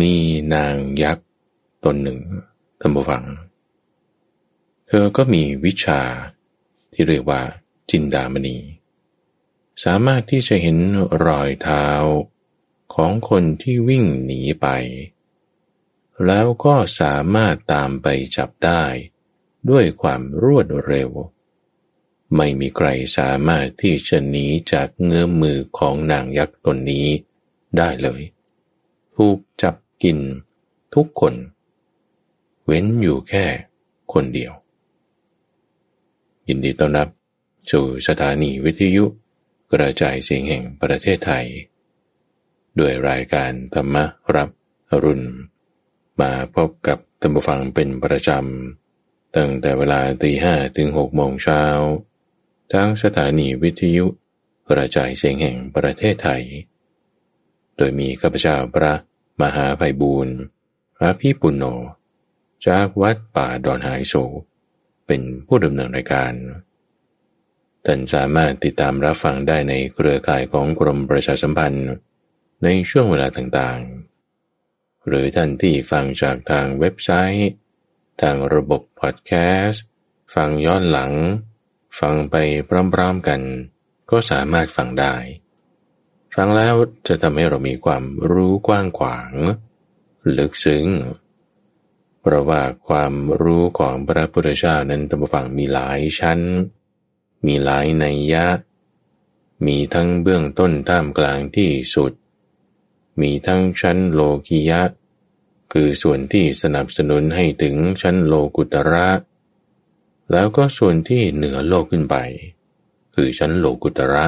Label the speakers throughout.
Speaker 1: มีนางยักษ์ตนหนึ่งท่านผู้ฟัง เธอก็มีวิชาที่เรียกว่า จินดามณี สามารถที่จะเห็นรอยเท้าของคนที่วิ่งหนีไป แล้วก็สามารถตามไปจับได้ ด้วยความรวดเร็ว ไม่มีใครสามารถที่จะหนีจากเงื้อมมือของนางยักษ์ตนนี้ได้เลย ถูกจับ กิน ทุกคน เว้นอยู่แค่คนเดียว ยินดีต้อนรับสู่สถานีวิทยุกระจายเสียงแห่งประเทศไทย ด้วยรายการธรรมรับอรุณ มาพบกับท่านผู้ฟังเป็นประจำ ตั้งแต่เวลาตีห้ถึงหกโมงเช้าทั้งสถานีวิทยุกระจายเสียงแห่งประเทศไทย โดยมีข้าพเจ้าพระ มหาไพบูรณ์พระพี่ปุณโญจากวัดป่าดอนหายโศเป็นผู้ดำเนินรายการท่านสามารถติดตามรับฟังได้ในเครือข่ายของกรมประชาสัมพันธ์ในช่วงเวลาต่างๆ หรือท่านที่ฟังจากทางเว็บไซต์ ทางระบบพอดแคสต์ ฟังย้อนหลัง ฟังไปพร้อมๆกัน ก็สามารถฟังได้ ฟังแล้วจะทำให้เรามีความรู้กว้างขวาง ลึกซึ้ง เพราะว่าความรู้ของพระพุทธเจ้านั้นตามฟังมีหลายชั้น มีหลายนัยยะ มีทั้งเบื้องต้นท่ามกลางที่สุด มีทั้งชั้นโลกิยะ คือส่วนที่สนับสนุนให้ถึงชั้นโลกุตระ แล้วก็ส่วนที่เหนือโลกขึ้นไป คือชั้นโลกุตระ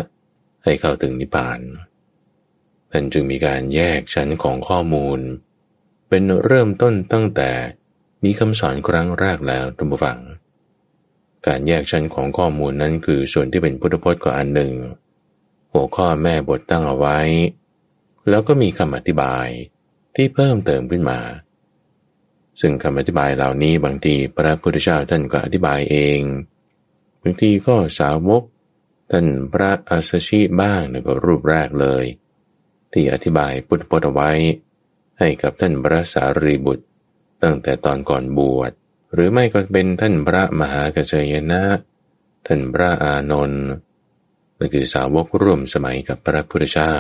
Speaker 1: ให้เข้าถึงนิพพาน ท่านจึงมีการแยกชั้นของข้อมูล เป็นเริ่มต้นตั้งแต่มีคำสอนครั้งแรกแล้วท่านผู้ฟัง การแยกชั้นของข้อมูลนั้นคือส่วนที่เป็นพุทธพจน์ก็อันหนึ่ง หัวข้อแม่บทตั้งเอาไว้ แล้วก็มีคำอธิบายที่เพิ่มเติมขึ้นมา ซึ่งคำอธิบายเหล่านี้บางทีพระพุทธเจ้าท่านก็อธิบายเองบางทีก็สาวกท่านพระอัสชิบ้างในก็รูปแรกเลย ที่อธิบายพุทธพจน์เอาไว้ ให้กับท่านพระสารีบุตร ตั้งแต่ตอนก่อนบวช หรือไม่ก็เป็นท่านพระมหากัจจยนะ ท่านพระอานนท์นั่นคือสาวกร่วมสมัยกับพระพุทธเจ้า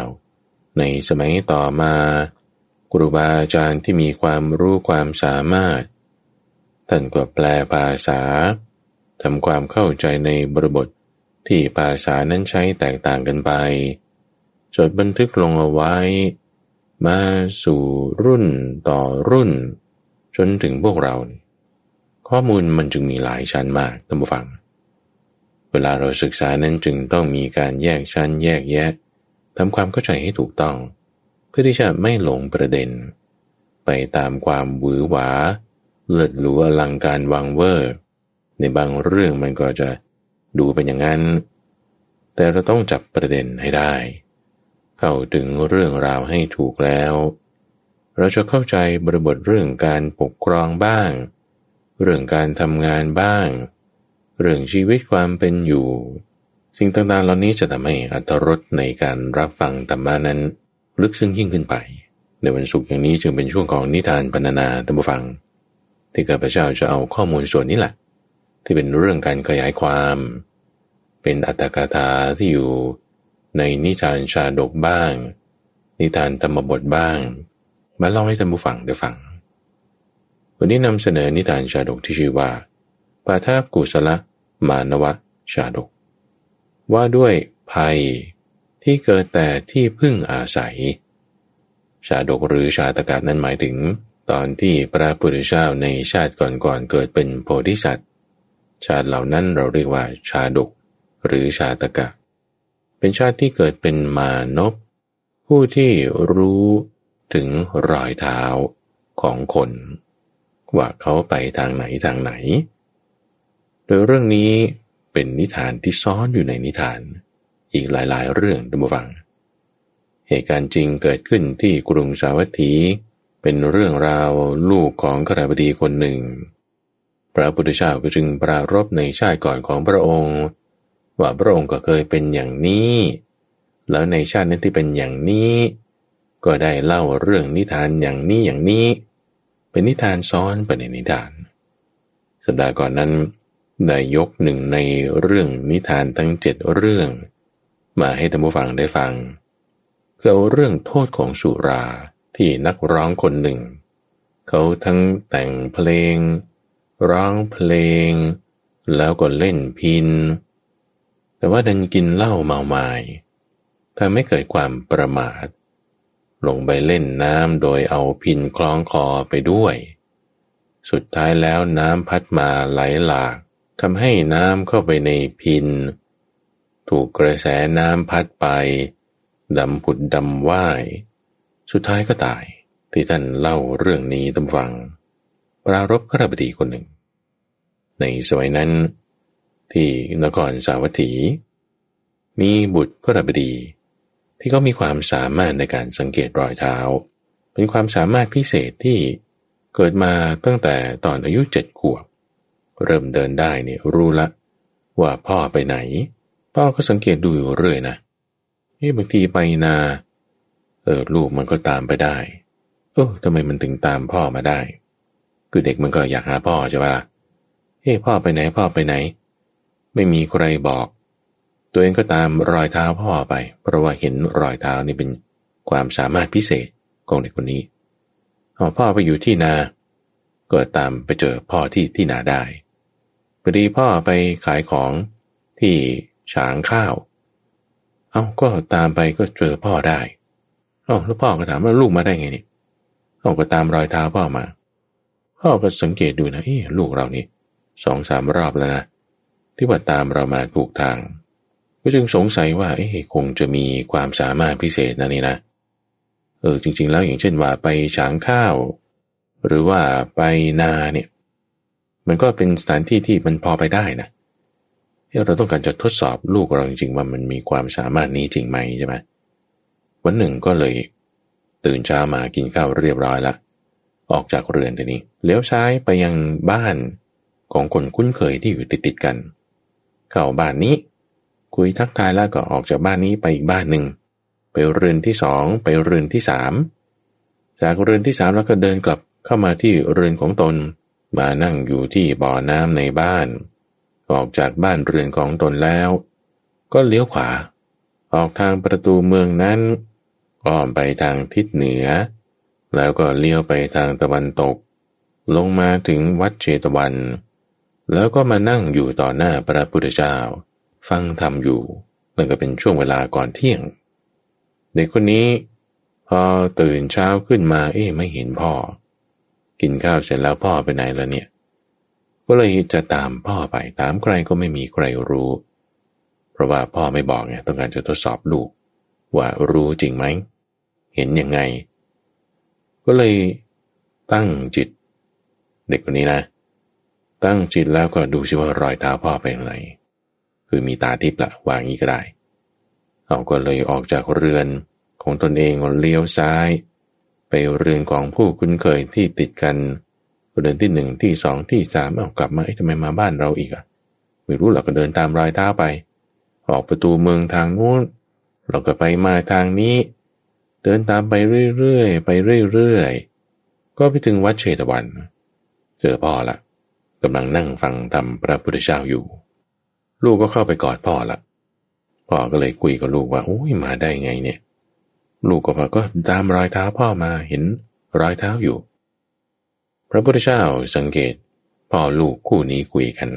Speaker 1: ในสมัยต่อมาครูบาอาจารย์ที่มีความรู้ความสามารถ ท่านก็แปลภาษาทำความเข้าใจในบริบทที่ภาษานั้นใช้แตกต่างกันไป จดบันทึกลงเอาไว้ มาสู่รุ่นต่อรุ่น จนถึงพวกเรา ข้อมูลมันจึงมีหลายชั้นมากท่านผู้ฟัง เวลาเราศึกษานั้นจึงต้องมีการแยกชั้นแยกแยะทำความเข้าใจให้ถูกต้อง เพื่อที่จะไม่หลงประเด็น ไปตามความหวือหวา เลือดหลัวลังการวังเวอร์ ในบางเรื่องมันก็จะดูเป็นอย่างนั้น แต่เราต้องจับประเด็นให้ได้ เข้าถึงเรื่องราวให้ถูกแล้ว เราจะเข้าใจบริบทเรื่องการปกครองบ้าง เรื่องการทำงานบ้าง เรื่องชีวิตความเป็นอยู่ สิ่งต่างๆเหล่านี้จะทำให้อัตรสในการรับฟังธรรมานั้น ลึกซึ้งยิ่งขึ้นไป ในวันศุกร์อย่างนี้จึงเป็นช่วงของนิทานปรรนาธรรมฟัง ที่ข้าพเจ้าจะเอาข้อมูลส่วนนี้แหละที่เป็นเรื่องการขยายความ เป็นอัตถกถาที่อยู่ ในนิทานชาดกบ้าง นิทานธรรมบทบ้าง มาเล่าให้ท่านผู้ฟังได้ฟัง วันนี้นำเสนอนิทานชาดกที่ชื่อว่าปาทาบกุสละมานวะชาดก ว่าด้วยภัยที่เกิดแต่ที่พึ่งอาศัย ชาดกหรือชาตกะนั้นหมายถึง ตอนที่พระพุทธเจ้าในชาติก่อนๆเกิดเป็นโพธิสัตว์ ชาติเหล่านั้นเราเรียกว่าชาดก หรือชาตกะ เป็นชาติที่เกิดเป็นมานพผู้ที่รู้ถึงรอยเท้าของคน ว่าเขาไปทางไหนทางไหน โดยเรื่องนี้เป็นนิทานที่ซ้อนอยู่ในนิทาน อีกหลายๆ เรื่องดูมาฟัง เหตุการณ์จริงเกิดขึ้นที่กรุงสาวัตถี เป็นเรื่องราวลูกของขราบดีคนหนึ่ง พระพุทธเจ้าก็จึงปรารบในชาติก่อนของพระองค์ ว่าพระองค์ก็เคยเป็นอย่างนี้ แล้วในชาตินั้นที่เป็นอย่างนี้ ก็ได้เล่าเรื่องนิทานอย่างนี้อย่างนี้ เป็นนิทานซ้อนไปในนิทาน สัปดาห์ก่อนนั้นได้ยกหนึ่งในเรื่องนิทานทั้งเจ็ดเรื่อง มาให้ท่านผู้ฟังได้ฟังคือเอาเรื่องโทษของสุราที่นักร้องคนหนึ่ง เขาทั้งแต่งเพลง ร้องเพลง แล้วก็เล่นพิน แต่ว่าดันกินเหล้าเมาไมา้ทำให้เกิดความประมาท ลงไปเล่นน้ำโดยเอาพินคล้องคอไปด้วย สุดท้ายแล้วน้ำพัดมาไหลหลากทำให้น้ำเข้าไปในพิน ถูกกระแสน้ำพัดไปดำผุดดำว่าย สุดท้ายก็ตายที่ท่านเล่าเรื่องนี้ตำฟัง ปรารบขรบดีคนหนึ่ง ในสมัยนั้น ที่นครสาวัตถี มีบุตรขรบดี ที่เขามีความสามารถในการสังเกตรอยเท้า เป็นความสามารถพิเศษที่เกิดมาตั้งแต่ตอนอายุเจ็ดขวบ เริ่มเดินได้เนี่ยรู้ละ ว่าพ่อไปไหน พ่อก็สังเกตดูอยู่เรื่อยนะเฮ้บางทีไปนาเออลูกมันก็ตามไปได้ เออทำไมมันถึงตามพ่อมาได้ คือเด็กมันก็อยากหาพ่อใช่ปะล่ะเฮ้พ่อไปไหนพ่อไปไหน ไม่มีใครบอก ตัวเองก็ตามรอยเท้าพ่อไป เพราะว่าเห็นรอยเท้านี่เป็นความสามารถพิเศษของเด็กคนนี้พอพ่อไปอยู่ที่นา ก็ตามไปเจอพ่อที่ที่นาได้พอดีพ่อไปขายของที่ฉางข้าว เอาก็ตามไปก็เจอพ่อได้เอาแล้วพ่อก็ถามว่าลูกมาได้ไงนี่เอาก็ตามรอยเท้าพ่อมา พ่อก็สังเกตดูนะเอ้ลูกเรานี่สองสามรอบแล้วนะ ที่ว่าตามเรามาถูกทาง ก็จึงสงสัยว่าเอ้คงจะมีความสามารถพิเศษนะนี่นะ เออจริง ๆ แล้วอย่างเช่นว่าไปฉางข้าว หรือว่าไปนาเนี่ย มันก็เป็นสถานที่ที่มันพอไปได้นะเราต้องการจะทดสอบลูกเราจริงๆว่ามันมีความสามารถนี้จริงไหมใช่ไหมวันหนึ่งก็เลย ตื่นเช้ามากินข้าวเรียบร้อยละออกจากเรือนทีนี้เลี้ยวซ้ายไปยังบ้านของคนคุ้นเคยที่อยู่ติดติดกัน เข้าบ้านนี้ คุยทักทายแล้วก็ออกจากบ้านนี้ไปอีกบ้านหนึ่งไปเรือนที่สองไปเรือนที่สามจากเรือนที่สามแล้วก็เดินกลับเข้ามาที่เรือนของตน มานั่งอยู่ที่บ่อน้ำในบ้าน ออกจากบ้านเรือนของตนแล้ว ก็เลี้ยวขวา ออกทางประตูเมืองนั้นอ้อมไปทางทิศเหนือ แล้วก็เลี้ยวไปทางตะวันตก ลงมาถึงวัดเชตวัน แล้วก็มานั่งอยู่ต่อหน้าพระพุทธเจ้า ฟังธรรมอยู่นั่นก็เป็นช่วงเวลาก่อนเที่ยง เด็กคนนี้ พอตื่นเช้าขึ้นมาเอ๊ะไม่เห็นพ่อ กินข้าวเสร็จแล้วพ่อไปไหนแล้วเนี่ย ก็เลยจะตามพ่อไปตามใครก็ไม่มีใครรู้ เพราะว่าพ่อไม่บอกไงต้องการจะทดสอบลูก ว่ารู้จริงไหม เห็นยังไง ก็เลยตั้งจิต เด็กคนนี้นะ ตั้งจิตแล้วก็ดูซิว่ารอยเท้าพ่อไปไหนคือมีตาทิพย์ละวางงี้ก็ได้ เอาก็เลยออกจากเรือนของตนเองเลี้ยวซ้าย ไปเรือนของผู้คุ้นเคยที่ติดกันเดินที่หนึ่งที่สองที่สามเอากลับมาไอ้ทำไมมาบ้านเราอีกอะไม่รู้เราก็เดินตามรอยเท้าไป ออกประตูเมืองทางนู้น เราก็ไปมาทางนี้ เดินตามไปเรื่อยๆไปเรื่อยๆก็ไปถึงวัดเชตวัน เจอพ่อละ กำลังนั่งฟังธรรมพระพุทธเจ้าอยู่ ลูกก็เข้าไปกอดพ่อละพ่อก็เลยคุยกับลูกว่าโอ้ยมาได้ไงเนี่ย ลูกก็พอก็ตามรอยเท้าพ่อมาเห็นรอยเท้าอยู่ พระพุทธเจ้าสังเกตพ่อลูกคู่นี้คุยกัน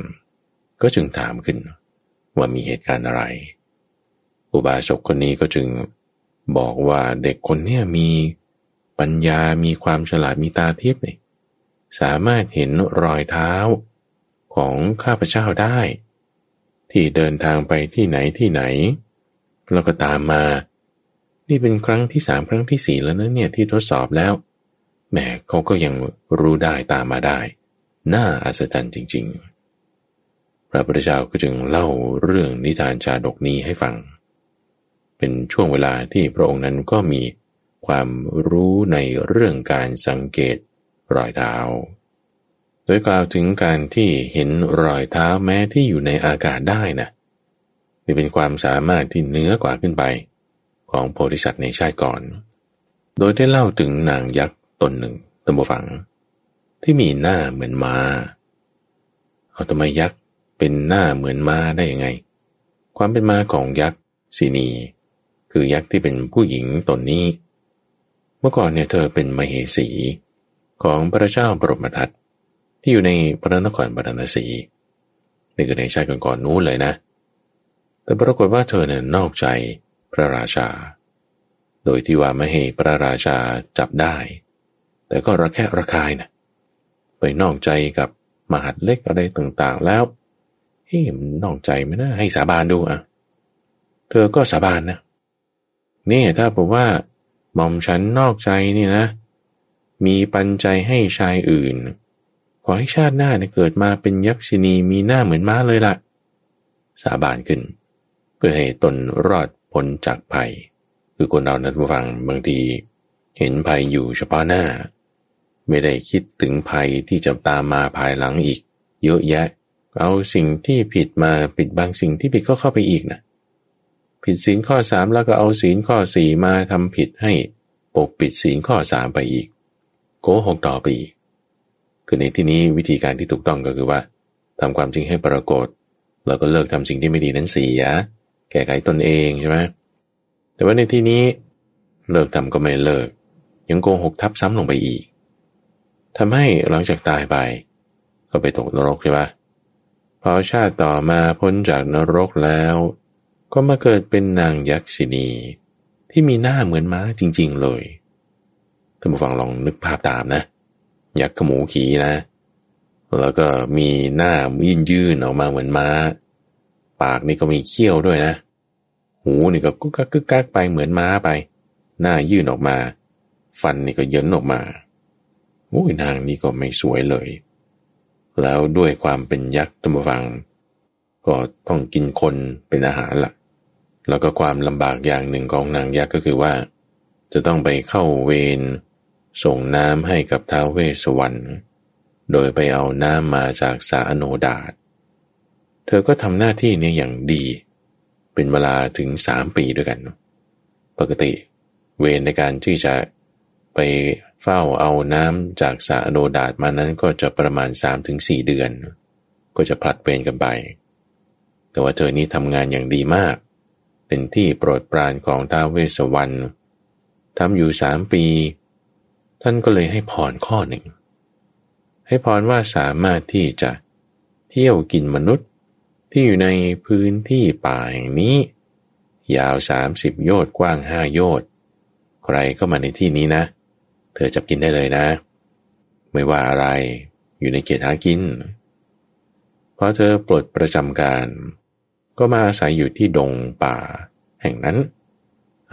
Speaker 1: ก็จึงถามขึ้น ว่ามีเหตุการณ์อะไร อุบาสกคนนี้ก็จึงบอกว่าเด็กคนนี้มีปัญญามีความฉลาดมีตาเทิพย์ สามารถเห็นรอยเท้าของข้าพเจ้าได้ ที่เดินทางไปที่ไหนที่ไหน แล้วก็ตามมา นี่เป็นครั้งที่สามครั้งที่สี่แล้วนะเนี่ยที่ทดสอบแล้วแหมเขาก็ยังรู้ได้ตามมาได้ น่าอัศจรรย์จริง ๆ พระพุทธเจ้าก็จึงเล่าเรื่องนิทานชาดกนี้ให้ฟัง เป็นช่วงเวลาที่พระองค์นั้นก็มีความรู้ในเรื่องการสังเกต รอยเท้า โดยกล่าวถึงการที่เห็นรอยเท้าแม้ที่อยู่ในอากาศได้นะนี่เป็นความสามารถที่เหนือกว่าขึ้นไป ของโพธิสัตว์ในชาติก่อน โดยได้เล่าถึงนางยักษ์ตนหนึ่งตัมบฟัง ที่มีหน้าเหมือนมา้าเอาทำไมยักษ์เป็นหน้าเหมือนม้าได้ยังไง ความเป็นมาของยักษ์สีนีคือยักษ์ที่เป็นผู้หญิงตนนี้ เมื่อก่อนเนี่ยเธอเป็นมเหสี ของพระเจ้าบรมทัตที่อยู่ในพระนครบรณสีนี่คือในชาติก่อนๆนู้นเลยนะ แต่ปรากฏว่าเธอเนี่ยนอกใจพระราชา โดยที่ว่าไม่ให้พระราชาจับได้ แต่ก็ระแคะระคายนะไปนอกใจกับมหัดเล็กอะไรต่างๆแล้วเฮ้ยมันนอกใจไม่นะให้สาบานดูอะ เธอก็สาบานนะนี่ถ้าบอกว่าหม่อมฉันนอกใจนี่นะ มีปันใจให้ชายอื่น ขอให้ชาติหน้าเนี่ยเกิดมาเป็นยักษินีมีหน้าเหมือนม้าเลยละ่ะ สาบานขึ้น เพื่อให้ตนรอดพ้นจากภัย คือคนเรานั้นฟังบางทีเห็นภัยอยู่เฉพาะหน้า ไม่ได้คิดถึงภัยที่จะตามมาภายหลังอีก เยอะแยะ เอาสิ่งที่ผิดมาปิดบางสิ่งที่ผิดก็เข้าไปอีกนะผิดศีลข้อสามแล้วก็เอาศีลข้อสี่มาทำผิดให้ปกปิดศีลข้อสามไปอีก โกหกต่อไปอีกคือในที่นี้วิธีการที่ถูกต้องก็คือว่าทำความจริงให้ปรากฏ แล้วก็เลิกทำสิ่งที่ไม่ดีนั้นเสีย แก้ไขตนเองใช่ไหมแต่ว่าในที่นี้เลิกทำก็ไม่เลิก ยังโกหกทับซ้ำลงไปอีกทำให้หลังจากตายไป ก็ไปตกนรกใช่ปะพอชาติต่อมาพ้นจากนรกแล้ว ก็มาเกิดเป็นนางยักษินีที่มีหน้าเหมือนม้าจริง ๆ เลย ท่านผู้ฟังลองนึกภาพตามนะ ยักษ์ขมูขี่นะ แล้วก็มีหน้ายื่นยื่นออกมาเหมือนม้า ปากนี่ก็มีเขี้ยวด้วยนะ หูนี่ก็กุ๊กกักกึกกักไปเหมือนม้าไป หน้ายื่นออกมา ฟันนี่ก็เยินออกมาโอ้ยนางนี่ก็ไม่สวยเลย แล้วด้วยความเป็นยักษ์ตัมฟัง ก็ต้องกินคนเป็นอาหารละ่ะแล้วก็ความลำบากอย่างหนึ่งของนางยักษ์ก็คือว่า จะต้องไปเข้าเวร ส่งน้ำให้กับท้าวเวสวรรค์โดยไปเอาน้ำมาจากสาโนดาต เธอก็ทำหน้าที่นี้อย่างดี เป็นเวลาถึงสามปีด้วยกัน ปกติเวรในการที่จะไปเฝ้าเอาน้ำจากสาโดดาดมานั้นก็จะประมาณ 3-4 เดือน ก็จะผลัดเปลี่ยนกันไป แต่ว่าเธอนี้ทำงานอย่างดีมาก เป็นที่โปรดปรานของท้าวเวสสวรรณทำอยู่สามปี ท่านก็เลยให้พรข้อหนึ่ง ให้พรว่าสามารถที่จะเที่ยวกินมนุษย์ที่อยู่ในพื้นที่ป่าแห่งนี้ ยาวสามสิบโยชน์กว้างห้าโยชน์ใครก็มาในที่นี้นะ เธอจับกินได้เลยนะ ไม่ว่าอะไรอยู่ในเขตหากินพอเธอปลดประจำการ ก็มาอาศัยอยู่ที่ดงป่าแห่งนั้น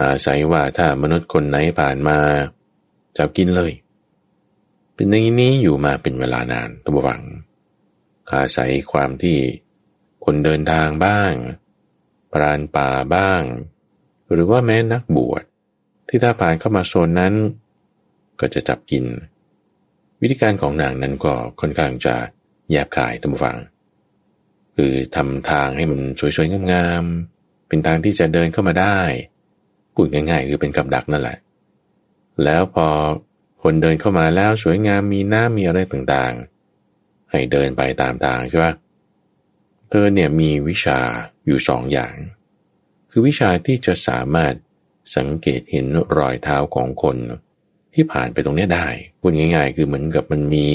Speaker 1: อาศัยว่าถ้ามนุษย์คนไหนผ่านมา จับกินเลย เป็นอย่างนี้อยู่มาเป็นเวลานานตัวหวังอาศัยความที่คนเดินทางบ้าง ปราณป่าบ้าง หรือว่าแม้นักบวชที่ถ้าผ่านเข้ามาโซนนั้น ก็จะจับกิน วิธีการของนางนั้นก็ค่อนข้างจะแยบขายท่านผู้ฟัง คือทำทางให้มันสวยๆงามๆเป็นทางที่จะเดินเข้ามาได้พูดง่ายๆคือเป็นกับดักนั่นแหละ แล้วพอคนเดินเข้ามาแล้วสวยงามมีหน้ำมีอะไรต่างๆ ให้เดินไปตามทางใช่ปะเธอเนี่ยมีวิชาอยู่สองอย่าง คือวิชาที่จะสามารถสังเกตเห็นรอยเท้าของคนที่ผ่านไปตรงนี้ได้พูดง่าย ๆ คือเหมือนกับมันมี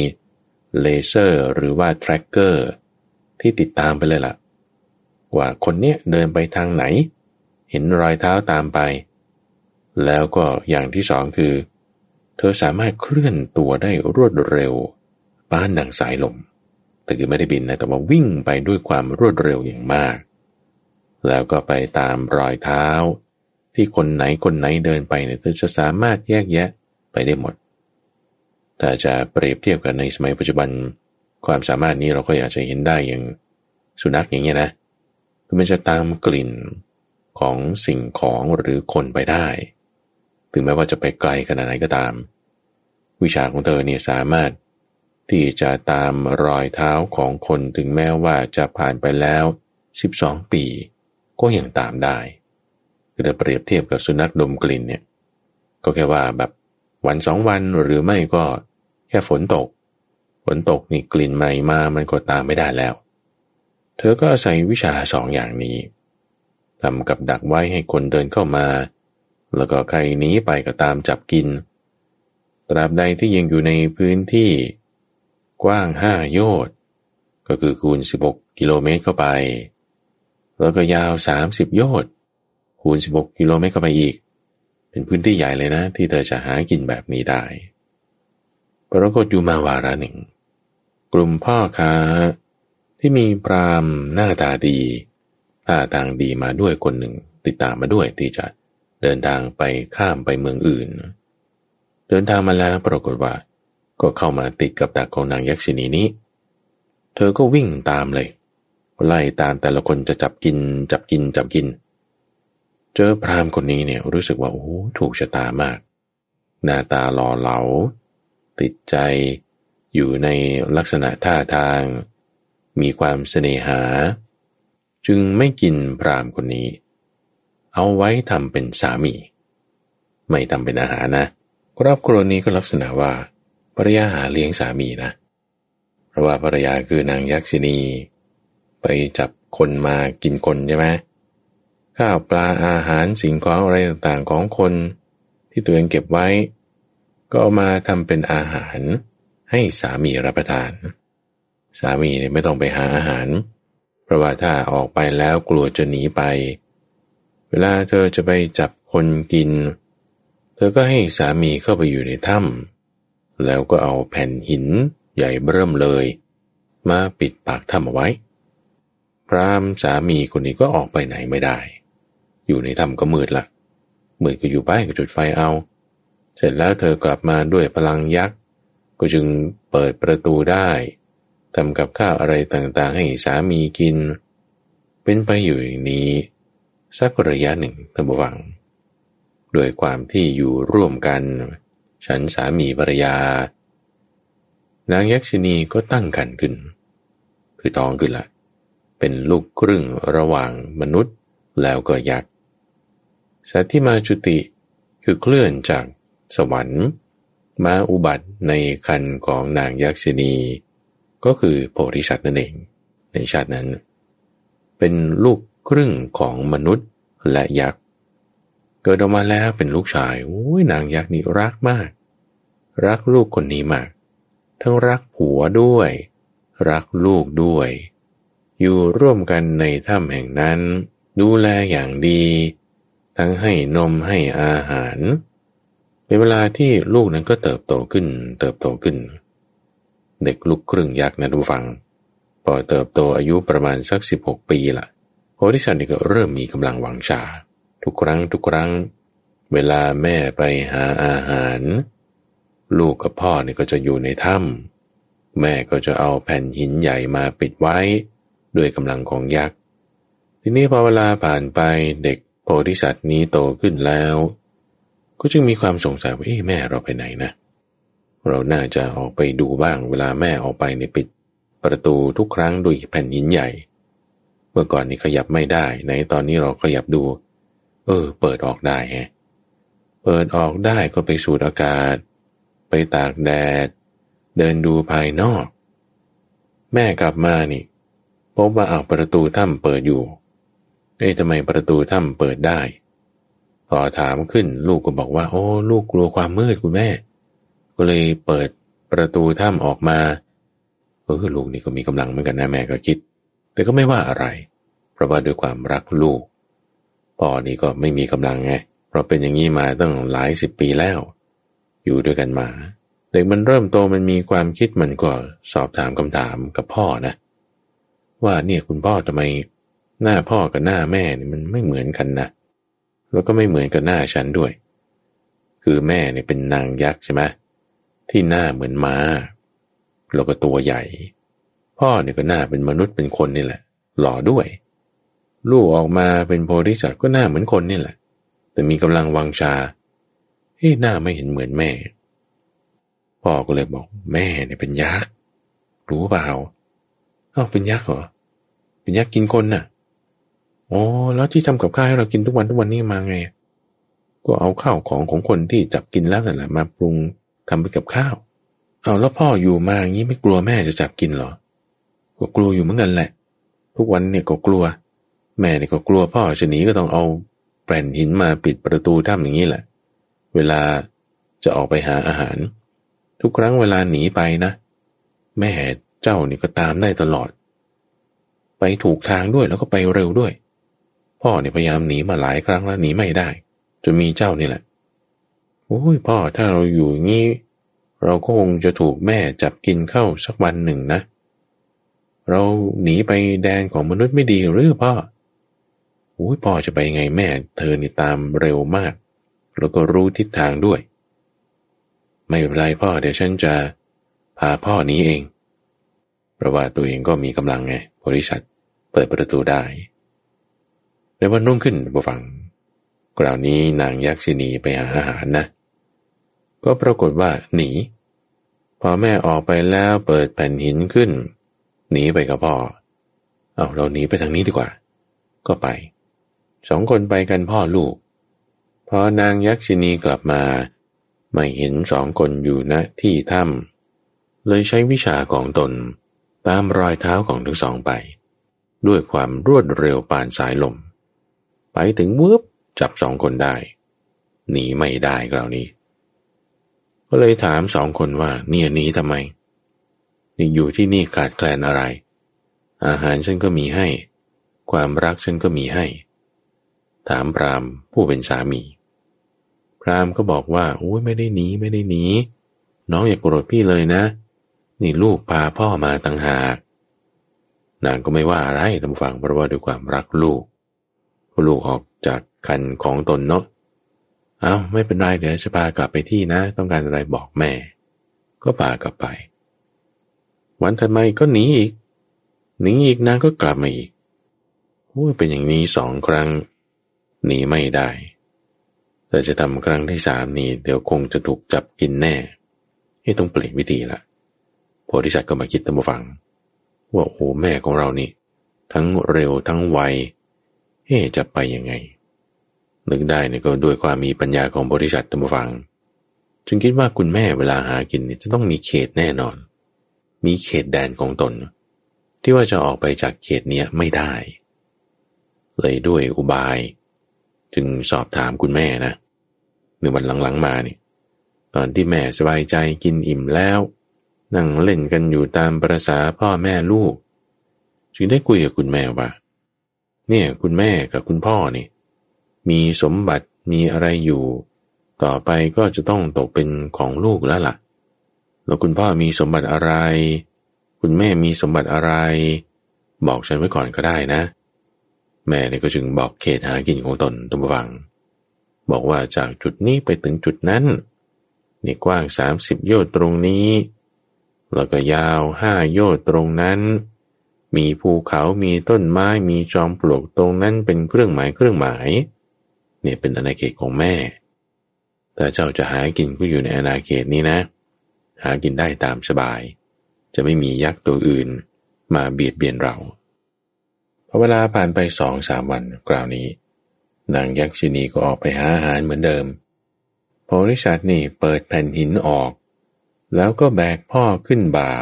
Speaker 1: เลเซอร์หรือว่าแทร็กเกอร์ที่ติดตามไปเลยละ่ะ ว่าคนเนี้ยเดินไปทางไหน เห็นรอยเท้าตามไป แล้วก็อย่างที่สองคือ เธอสามารถเคลื่อนตัวได้รวดเร็วป้านดังสายลม แต่คือไม่ได้บินนะแต่ว่าวิ่งไปด้วยความรวดเร็วอย่างมาก แล้วก็ไปตามรอยเท้า ที่คนไหนคนไหนเดินไปเนี่ยเธอจะสามารถแยกแยะไปได้หมดถ้าจะเปรียบเทียบกันในสมัยปัจจุบัน ความสามารถนี้เราก็อยากจะเห็นได้อย่างสุนัขอย่างเงี้ยนะคือมันจะตามกลิ่นของสิ่งของหรือคนไปได้ ถึงแม้ว่าจะไปไกลขนาดไหนก็ตาม วิชาของเธอเนี่ยสามารถที่จะตามรอยเท้าของคนถึงแม้ว่าจะผ่านไปแล้ว 12 ปี ก็ยังตามได้คือถ้าเปรียบเทียบกับสุนัขดมกลิ่นเนี่ยก็แค่ว่าแบบวันสองวันหรือไม่ก็แค่ฝนตก ฝนตกนี่กลิ่นใหม่มามันก็ตามไม่ได้แล้ว เธอก็อาศัยวิชาสองอย่างนี้ทำกับดักไว้ให้คนเดินเข้ามา แล้วก็ใครหนีไปก็ตามจับกิน ตราบใดที่ยังอยู่ในพื้นที่ กว้างห้าโยชน์ก็คือคูณ 16 กิโลเมตรเข้าไป แล้วก็ยาว 30 โยชน์คูณ 16 กิโลเมตรเข้าไปอีก เป็นพื้นที่ใหญ่เลยนะ ที่เธอจะหากินแบบนี้ได้ ปรากฏอยู่มาวาระหนึ่ง กลุ่มพ่อค้าที่มีปรามหน้าตาดีท่าทางดีมาด้วยคนหนึ่ง ติดตามมาด้วยที่จะ เดินทางไปข้ามไปเมืองอื่น เดินทางมาแล้วปรากฏว่า ก็เข้ามาติดกับดักของนางยักษินีนี้ เธอก็วิ่งตามเลยไล่ตามแต่ละคนจะจับกิน จับกินจับกิน เจอพรามคนนี้เนี่ยรู้สึกว่าโอ้ถูกชะตามาก หน้าตาหล่อเหลา ติดใจอยู่ในลักษณะท่าทาง มีความเสน่หา จึงไม่กินพรามคนนี้ เอาไว้ทำเป็นสามี ไม่ทำเป็นอาหารนะครอบครัวนี้ก็ลักษณะว่าภรรยาหาเลี้ยงสามีนะ เพราะว่าภรรยาคือนางยักษินี ไปจับคนมากินคนใช่ไหมข้าวปลาอาหารสิ่งของอะไรต่างๆของคน ที่ตัวเองเก็บไว้ ก็เอามาทำเป็นอาหารให้สามีรับประทาน สามีเนี่ยไม่ต้องไปหาอาหาร เพราะว่าถ้าออกไปแล้วกลัวจะหนีไป เวลาเธอจะไปจับคนกิน เธอก็ให้สามีเข้าไปอยู่ในถ้ำแล้วก็เอาแผ่นหินใหญ่เริ่มเลย มาปิดปากถ้ำเอาไว้ พรามสามีคนนี้ก็ออกไปไหนไม่ได้ อยู่ในถ้ำก็มืดละมืดก็อยู่ไปก็จุดไฟเอา เสร็จแล้วเธอกลับมาด้วยพลังยักษ์ก็จึงเปิดประตูได้ทำกับข้าวอะไรต่างๆ ให้สามีกิน เป็นไปอยู่อย่างนี้ สักระยะหนึ่งท่านผู้ฟังโดยความที่อยู่ร่วมกัน ฉันสามีภรรยานางยักษินีก็ตั้งกันขึ้น คือท้องขึ้นละ เป็นลูกครึ่งระหว่างมนุษย์แล้วก็ยักษ์สัตที่มาจุติคือเคลื่อนจากสวรรค์ มาอุบัติในคันของนางยักษินี ก็คือโพธิสัตว์นั่นเอง ในชาตินั้น เป็นลูก ครึ่งของมนุษย์และยักษ์ เกิดออกมาแล้วเป็นลูกชายโอ้ยนางยักษ์นี่รักมาก รักลูกคนนี้มาก ทั้งรักผัวด้วย รักลูกด้วย อยู่ร่วมกันในถ้ำแห่งนั้น ดูแลอย่างดี ทั้งให้นมให้อาหารเป็นเวลาที่ลูกนั้นก็เติบโตขึ้น เติบโตขึ้น เด็กลุกครึ่งยักษ์นะทุกฝัง พอเติบโตอายุประมาณสัก 16 ปีละ โพธิสัตว์นี่ก็เริ่มมีกำลังวังชา ทุกครั้งทุกครั้ง เวลาแม่ไปหาอาหาร ลูกกับพ่อเนี่ยก็จะอยู่ในถ้ำแม่ก็จะเอาแผ่นหินใหญ่มาปิดไว้ ด้วยกำลังของยักษ์ทีนี้พอเวลาผ่านไปเด็กโพธิสัตว์นี้โตขึ้นแล้ว ก็จึงมีความสงสัยว่าเอ๊ะแม่เราไปไหนนะ เราน่าจะออกไปดูบ้างเวลาแม่ออกไปในปิดประตูทุกครั้งด้วยแผ่นหินใหญ่ มื่อก่อนนี้ขยับไม่ได้ ในตอนนี้เราขยับดู เออ เปิดออกได้ฮะเปิดออกได้ก็ไปสูดอากาศ ไปตากแดด เดินดูภายนอก แม่กลับมานี่พบว่าเอาประตูถ้ำเปิดอยู่ เอ๊ะทำไมประตูถ้ำเปิดได้ พอถามขึ้นลูกก็บอกว่า โอ้ ลูกกลัวความมืดคุณแม่ ก็เลยเปิดประตูถ้ำออกมา เออลูกนี่ก็มีกำลังเหมือนกันนะแม่ก็คิด แต่ก็ไม่ว่าอะไร เพราะว่าด้วยความรักลูก พ่อนี่ก็ไม่มีกำลังไง เพราะเป็นอย่างนี้มาตั้งหลายสิบปีแล้ว อยู่ด้วยกันมา เด็กมันเริ่มโตมันมีความคิดมันก็สอบถามคำถามกับพ่อนะ ว่าเนี่ยคุณพ่อทำไมหน้าพ่อกับหน้าแม่นี่มันไม่เหมือนกันนะ แล้วก็ไม่เหมือนกับหน้าฉันด้วย คือแม่เนี่ยเป็นนางยักษ์ใช่ไหมที่หน้าเหมือนมา้า แล้วก็ตัวใหญ่ พ่อเนี่ยก็หน้าเป็นมนุษย์เป็นคนนี่แหละ หล่อด้วย ลูกออกมาเป็นโพธิสัตว์ก็หน้าเหมือนคนนี่แหละ แต่มีกำลังวังชาเฮ้หน้าไม่เห็นเหมือนแม่ พ่อก็เลยบอกแม่เนี่ยเป็นยักษ์รู้เปล่าอ้าวเป็นยักษ์เหรอเป็นยักษ์กินคนน่ะอ๋อแล้วที่ทำกับข้าวให้เรากินทุกวันทุกวันนี้มาไง ก็เอาข้าวของของคนที่จับกินแล้วนั่นแหละมาปรุงทำเป็นกับข้าว เอาแล้วพ่ออยู่มาอย่างนี้ไม่กลัวแม่จะจับกินเหรอ ก็กลัวอยู่เหมือนกันแหละ ทุกวันเนี่ยก็กลัว แม่เนี่ยก็กลัวพ่อจะหนีก็ต้องเอาแผ่นหินมาปิดประตูถ้ำอย่างนี้แหละ เวลาจะออกไปหาอาหาร ทุกครั้งเวลาหนีไปนะ แม่เจ้านี่ก็ตามได้ตลอด ไปถูกทางด้วยแล้วก็ไปเร็วด้วย พ่อเนี่ยพยายามหนีมาหลายครั้งแล้วหนีไม่ได้จนมีเจ้านี่แหละโอ้ยพ่อถ้าเราอยู่งี้ เราก็คงจะถูกแม่จับกินเข้าสักวันหนึ่งนะเเราหนีไปแดนของมนุษย์ไม่ดีหรือพ่อโอ้ยพ่อจะไปไงแม่ เธอนี่ตามเร็วมาก แล้วก็รู้ทิศทางด้วย ไม่เป็นไรพ่อเดี๋ยวฉันจะพาพ่อนี้เอง เพราะว่าตัวเองก็มีกำลังไงบริษัทเปิดประตูได้ ในวันรุ่งขึ้นบฟังคราวนี้นางยักษินีไปหาอาหารนะ ก็ปรากฏว่าหนี พอแม่ออกไปแล้วเปิดแผ่นหินขึ้น หนีไปกับพ่อ เอาเราหนีไปทางนี้ดีกว่า ก็ไป สองคนไปกันพ่อลูก พอนางยักษินีกลับมา ไม่เห็นสองคนอยู่ณที่ถ้ำเลยใช้วิชาของตนตามรอยเท้าของทั้งสองไป ด้วยความรวดเร็วปานสายลม ไปถึงวืบจับสองคนได้ หนีไม่ได้คราวนี้ ก็เลยถามสองคนว่าเนี่ยหนีทำไม นี่อยู่ที่นี่ขาดแคลนอะไร อาหารฉันก็มีให้ ความรักฉันก็มีให้ ถามพรามผู้เป็นสามี พรามก็บอกว่าโอ้ยไม่ได้หนีไม่ได้หนีน้องอย่ากโกรธพี่เลยนะ นี่ลูกพาพ่อมาต่างหากนางก็ไม่ว่าอะไรทำฟังเพราะว่าด้วยความรักลูกลูกออกจากคันของตนเนาะเอาไม่เป็นไรเดี๋ยวจะพากลับไปที่นะ ต้องการอะไรบอกแม่ ก็พากลับไป วันถัดมาก็หนีอีกหนีอีกนางก็กลับมาอีกโอ้ยเป็นอย่างนี้สองครั้งหนีไม่ได้แต่จะทำครั้งที่สามนี้เดี๋ยวคงจะถูกจับกินแน่ให้ต้องเปลี่ยนวิธีละโพธิสัตว์ก็มาคิดตามฟัง ว่าโอ้แม่ของเรานี่ ทั้งเร็วทั้งไวเฮ้จะไปยังไง นึกได้เนี่ยก็ด้วยความมีปัญญาของบริษัทตัมฟัง จึงคิดว่าคุณแม่เวลาหากินเนี่ยจะต้องมีเขตแน่นอน มีเขตแดนของตน ที่ว่าจะออกไปจากเขตเนี้ยไม่ได้ เลยด้วยอุบาย จึงสอบถามคุณแม่นะในวันหลังๆมาเนี่ยตอนที่แม่สบายใจกินอิ่มแล้ว นั่งเล่นกันอยู่ตามประษาพ่อแม่ลูก จึงได้คุยกับคุณแม่ว่า เนี่ยคุณแม่กับคุณพ่อนี่มีสมบัติมีอะไรอยู่ ต่อไปก็จะต้องตกเป็นของลูกแล้วละ่ะ แล้วคุณพ่อมีสมบัติอะไร คุณแม่มีสมบัติอะไร บอกฉันไว้ก่อนก็ได้นะ แม่เนี่ยก็จึงบอกเขตหากินของตนตัวฟัง บอกว่าจากจุดนี้ไปถึงจุดนั้นนี่กว้างสามสิบโยชน์ตรงนี้ แล้วก็ยาวห้าโยชน์ตรงนั้น มีภูเขามีต้นไม้มีจอมปลวกตรงนั้นเป็นเครื่องหมายเครื่องหมาย เนี่ยเป็นอาณาเขตของแม่ แต่เจ้าจะหากินก็อยู่ในอาณาเขตนี้นะ หากินได้ตามสบาย จะไม่มียักษ์ตัวอื่นมาเบียดเบียนเราพอเวลาผ่านไปสองสามวันกล่าวนี้ นางยักษ์ชินีก็ออกไปหาอาหารเหมือนเดิมพอริชาร์ดนี่เปิดแผ่นหินออก แล้วก็แบกพ่อขึ้นบ่า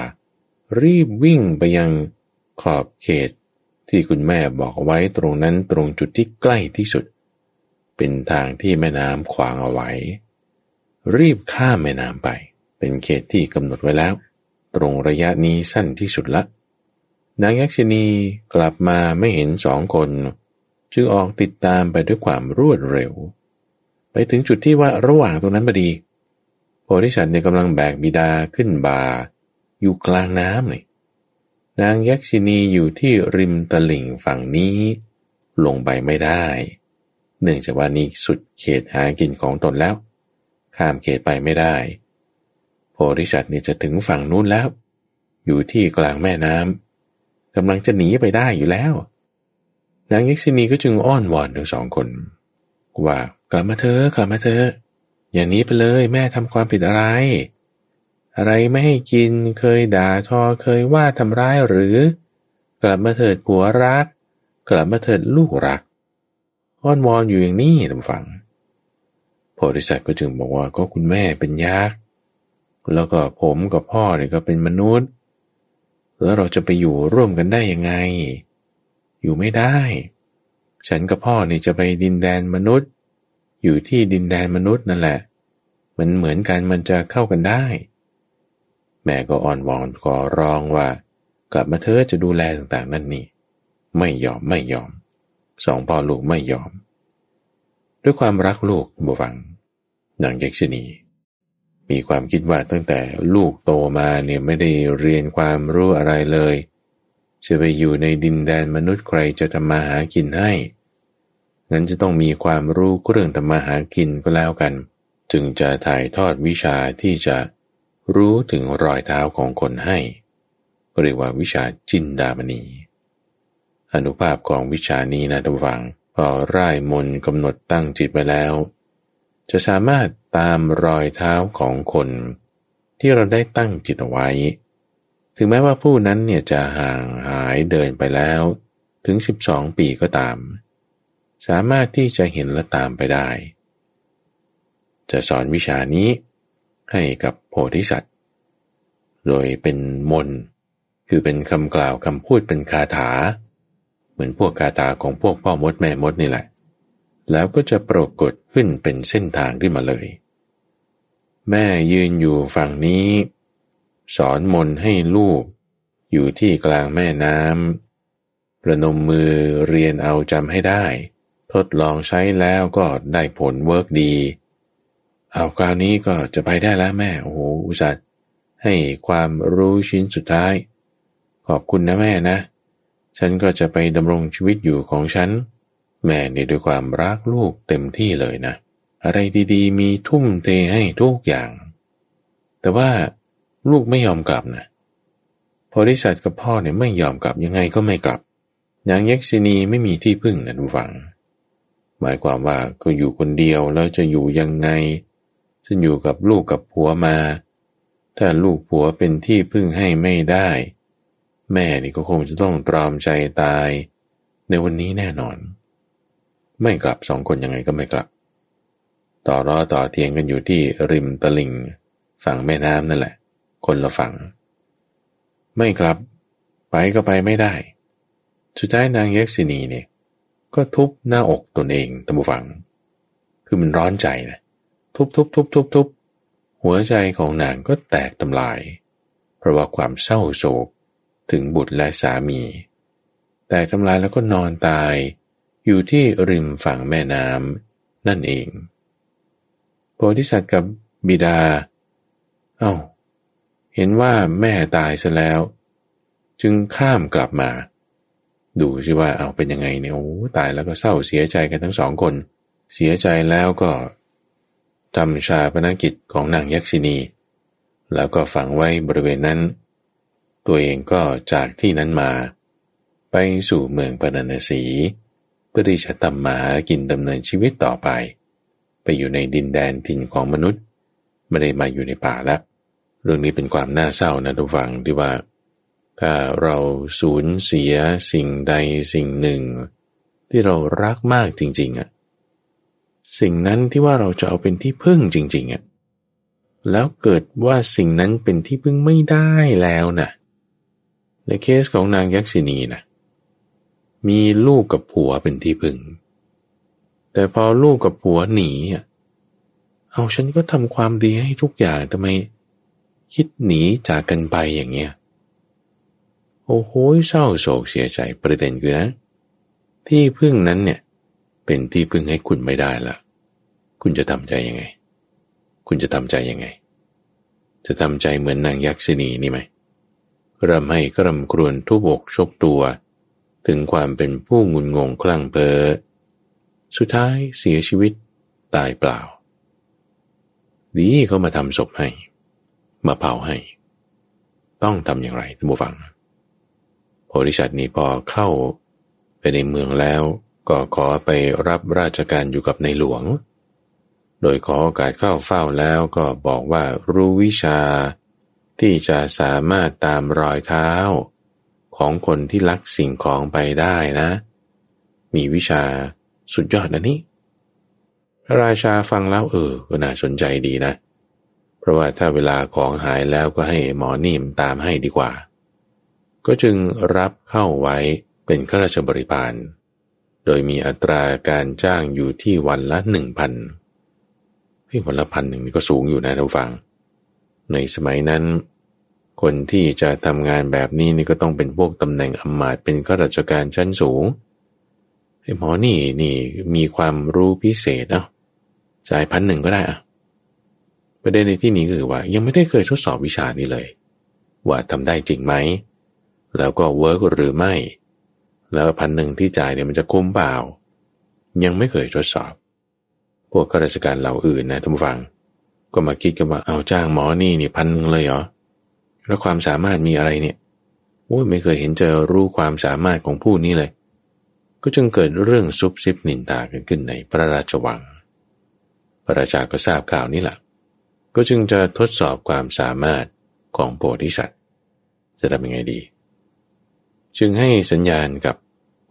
Speaker 1: รีบวิ่งไปยังขอบเขตที่คุณแม่บอกไว้ตรงนั้นตรงจุดที่ใกล้ที่สุด เป็นทางที่แม่น้ำขวางเอาไว้ รีบข้ามแม่น้ำไป เป็นเขตที่กำหนดไว้แล้ว ตรงระยะนี้สั้นที่สุดละ นางยักษินีกลับมาไม่เห็นสองคน จึงออกติดตามไปด้วยความรวดเร็ว ไปถึงจุดที่ว่าระหว่างตรงนั้นพอดี โพธิสัตว์เนี่ยกำลังแบกบิดาขึ้นบาอยู่กลางน้ำเลยนางยักษินีอยู่ที่ริมตลิ่งฝั่งนี้ ลงไปไม่ได้ เนื่องจากว่านี้สุดเขตหากินของตนแล้ว ข้ามเขตไปไม่ได้ โพธิสัตว์นี่ยจะถึงฝั่งนู้นแล้ว อยู่ที่กลางแม่น้ำกำลังจะหนีไปได้อยู่แล้ว นางยิกษินีก็จึงอ้อนวอนทั้งสองคน ว่ากลับมาเถอะกลับมาเถอะอย่างนี้ไปเลยแม่ทำความผิดอะไร อะไรไม่ให้กินเคยด่าทอเคยว่าทำร้ายหรือ กลับมาเถิดผัวรัก กลับมาเถิดลูกรักอ้อนวอนอยู่อย่างนี้ท่านฟังโพธิสัตว์ก็จึงบอกว่าก็คุณแม่เป็นยักษ์ แล้วก็ผมกับพ่อเนี่ยก็เป็นมนุษย์ แล้วเราจะไปอยู่ร่วมกันได้ยังไง อยู่ไม่ได้ ฉันกับพ่อเนี่ยจะไปดินแดนมนุษย์ อยู่ที่ดินแดนมนุษย์นั่นแหละ มันเหมือนกันมันจะเข้ากันได้ แม่ก็อ่อนวอนขอร้องว่า กลับมาเธอจะดูแลต่างๆ นั่นนี่ไม่ยอมไม่ยอม สองพ่อลูกไม่ยอม ด้วยความรักลูกบวังนางเยกษินี มีความคิดว่าตั้งแต่ลูกโตมาเนี่ยไม่ได้เรียนความรู้อะไรเลย จะไปอยู่ในดินแดนมนุษย์ใครจะทำมาหากินให้ งั้นจะต้องมีความรู้เรื่องทำมาหากินก็แล้วกัน จึงจะถ่ายทอดวิชาที่จะรู้ถึงรอยเท้าของคนให้เรียกว่าวิชาจินดามณี อนุภาพของวิชานี้นะทุกฝังพอร่ายมนกำหนดตั้งจิตไปแล้ว จะสามารถตามรอยเท้าของคน ที่เราได้ตั้งจิตเอาไว้ ถึงแม้ว่าผู้นั้นเนี่ยจะห่างหายเดินไปแล้วถึง 12 ปีก็ตาม สามารถที่จะเห็นและตามไปได้ จะสอนวิชานี้ให้กับโพธิสัตว์ โดยเป็นมน คือเป็นคำกล่าวคำพูดเป็นคาถา เหมือนพวกคาถาของพวกพ่อมดแม่มดนี่แหละ แล้วก็จะปรากฏขึ้นเป็นเส้นทางขึ้นมาเลย แม่ยืนอยู่ฝั่งนี้ สอนมนให้ลูก อยู่ที่กลางแม่น้ำประนมมือเรียนเอาจำให้ได้ ทดลองใช้แล้วก็ได้ผล work ดี เอาคราวนี้ก็จะไปได้แล้วแม่ โอ้โหอุตส่าห์ให้ความรู้ชิ้นสุดท้าย ขอบคุณนะแม่นะ ฉันก็จะไปดำรงชีวิตอยู่ของฉัน แม่เนี่ยด้วยความรักลูกเต็มที่เลยนะ อะไรดีๆ มีทุ่มเทให้ทุกอย่าง แต่ว่าลูกไม่ยอมกลับนะพอริษัทกับพ่อเนี่ยไม่ยอมกลับยังไงก็ไม่กลับนางยักษินีไม่มีที่พึ่งนะดูฟัง หมายความว่าก็อยู่คนเดียวแล้วจะอยู่ยังไงจะอยู่กับลูกกับผัวมา ถ้าลูกผัวเป็นที่พึ่งให้ไม่ได้ แม่นี่ก็คงจะต้องตรอมใจตาย ในวันนี้แน่นอน ไม่กลับสองคนยังไงก็ไม่กลับ ต่อรอต่อเทียงกันอยู่ที่ริมตลิ่ง ฝั่งแม่น้ำนั่นแหละ คนละฝั่ง ไม่ครับ ไปก็ไปไม่ได้ สุดท้ายนางเยกษินีเนี่ย ก็ทุบหน้าอกตนเองตามฝัง คือมันร้อนใจนะ ทุบทุบทุบทุบทุบหัวใจของนางก็แตกทำลาย เพราะว่าความเศร้าโศกถึงบุตรและสามี แตกทำลายแล้วก็นอนตาย อยู่ที่ริมฝั่งแม่น้ำนั่นเอง โพธิสัตว์กับบิดา เอา้า เห็นว่าแม่ตายซะแล้ว จึงข้ามกลับมา ดูสิว่าเอาเป็นยังไงเนี่ยโอ้ตายแล้วก็เศร้าเสียใจกันทั้งสองคน เสียใจแล้วก็ทำชาปนกิจของนางยักษินี แล้วก็ฝังไว้บริเวณนั้น ตัวเองก็จากที่นั้นมา ไปสู่เมืองปรณสี พื่อที่จะทำมากินดำเนินชีวิตต่อไป ไปอยู่ในดินแดนถิ่นของมนุษย์ ไม่ได้มาอยู่ในป่าแล้ว เรื่องนี้เป็นความน่าเศร้านะทุกฝังที่ว่า ถ้าเราสูญเสียสิ่งใดสิ่งหนึ่ง ที่เรารักมากจริงๆอะ่ะสิ่งนั้นที่ว่าเราจะเอาเป็นที่พึ่งจริง ๆอะ่ะแล้วเกิดว่าสิ่งนั้นเป็นที่พึ่งไม่ได้แล้วนะในเคสของนางยักษินีน่ะ มีลูกกับผัวเป็นที่พึ่ง แต่พอลูกกับผัวหนีอะเอาฉันก็ทำความดีให้ทุกอย่างทำไม คิดหนีจากกันไปอย่างเงี้ย โอ้โหเศร้าโศกเสียใจประเด็นคือนะ ที่พึ่งนั้นเนี่ย เป็นที่พึ่งให้คุณไม่ได้ละคุณจะทำใจยังไง คุณจะทำใจยังไง จะทำใจเหมือนนางยักษินีนี่ไหมรำให้กรำกรวนทุบอกชกตัว ถึงความเป็นผู้งุนงงคลั่งเพ้อสุดท้ายเสียชีวิตตายเปล่า ดีเขามาทำศพให้ มาเผาให้ ต้องทำอย่างไรท่านผู้ฟังโพธิสัตว์นี้พอเข้าไปในเมืองแล้วก็ขอไปรับราชการอยู่กับในหลวง โดยขอโอกาสเข้าเฝ้าแล้วก็บอกว่ารู้วิชาที่จะสามารถตามรอยเท้า ของคนที่ลักสิ่งของไปได้นะ มีวิชาสุดยอดนะนี่ พระราชาฟังแล้วเออ ก็น่าสนใจดีนะ เพราะว่าถ้าเวลาของหายแล้วก็ให้หมอนิ่มตามให้ดีกว่า ก็จึงรับเข้าไว้เป็นข้าราชบริพาร โดยมีอัตราการจ้างอยู่ที่วันละหนึ่งพันให้วันละพันหนึ่งนี่ก็สูงอยู่นะท่านฟัง ในสมัยนั้น คนที่จะทำงานแบบนี้นี่ก็ต้องเป็นพวกตำแหน่งอำมาตย์เป็นข้าราชการชั้นสูงไอ้หมอนี่นี่มีความรู้พิเศษเนาะจ่ายพันหนึ่งก็ได้อะประเด็นในที่นี้คือว่า ยังไม่ได้เคยทดสอบวิชานี้เลย ว่าทำได้จริงไหม แล้วก็เวิร์กหรือไม่ แล้วพันหนึ่งที่จ่ายเนี่ยมันจะคุ้มเปล่า ยังไม่เคยทดสอบ พวกข้าราชการเหล่าอื่นนะท่านผู้ฟัง ก็มาคิดกันว่าเอาจ้างหมอนี่นี่พันหนึ่งเลยเหรอ แล้วความสามารถมีอะไรเนี่ยโอ้ยไม่เคยเห็นเจอรู้ความสามารถของผู้นี้เลย ก็จึงเกิดเรื่องซุบซิบนินตากันขึ้นในพระราชวัง พระราชาก็ทราบข่าวนี้แหละก็จึงจะทดสอบความสามารถของโพธิสัตว์ จะทำยังไงดี จึงให้สัญญาณกับ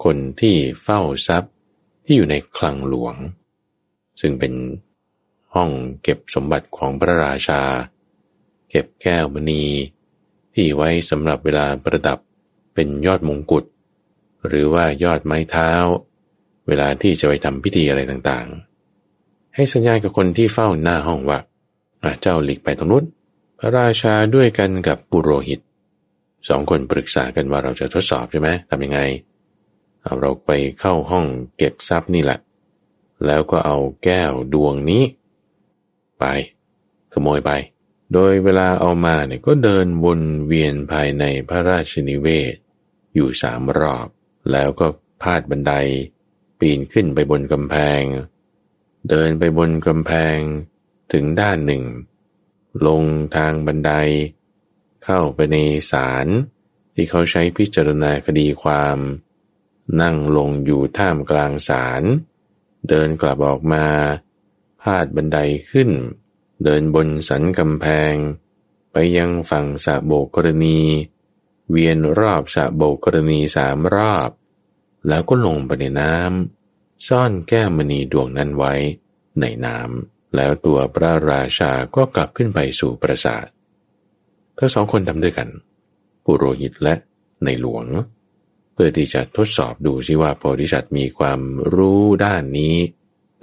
Speaker 1: คนที่เฝ้าทรัพย์ที่อยู่ในคลังหลวง ซึ่งเป็นห้องเก็บสมบัติของพระราชา เก็บแก้วมณี ที่ไว้สำหรับเวลาประดับเป็นยอดมงกุฎหรือว่ายอดไม้เท้า เวลาที่จะไปทำพิธีอะไรต่างๆ ให้สัญญาณกับคนที่เฝ้าหน้าห้องว่าเจ้าหลีกไปตรงนู้นพระราชาด้วยกันกับปุโรหิตสองคนปรึกษากันว่าเราจะทดสอบใช่ไหมทำยังไงเอาเราไปเข้าห้องเก็บทรัพย์นี่แหละ แล้วก็เอาแก้วดวงนี้ ไป ขโมยไป โดยเวลาเอามาเนี่ยก็เดินวนเวียนภายในพระราชนิเวศ อยู่สามรอบ แล้วก็พาดบันได ปีนขึ้นไปบนกำแพง เดินไปบนกำแพงถึงด้านหนึ่ง ลงทางบันได เข้าไปในศาลที่เขาใช้พิจารณาคดีความ นั่งลงอยู่ท่ามกลางศาลเดินกลับออกมา พาดบันไดขึ้น เดินบนสันกำแพง ไปยังฝั่งสะโบกกรณี เวียนรอบสะโบกกรณีสามรอบ แล้วก็ลงไปในน้ำซ่อนแก้มณีดวงนั้นไว้ในน้ำแล้วตัวพระราชาก็กลับขึ้นไปสู่ปราสาททั้งสองคนทำด้วยกัน ปุโรหิตและในหลวง เพื่อที่จะทดสอบดูซิว่าโพธิสัตว์มีความรู้ด้านนี้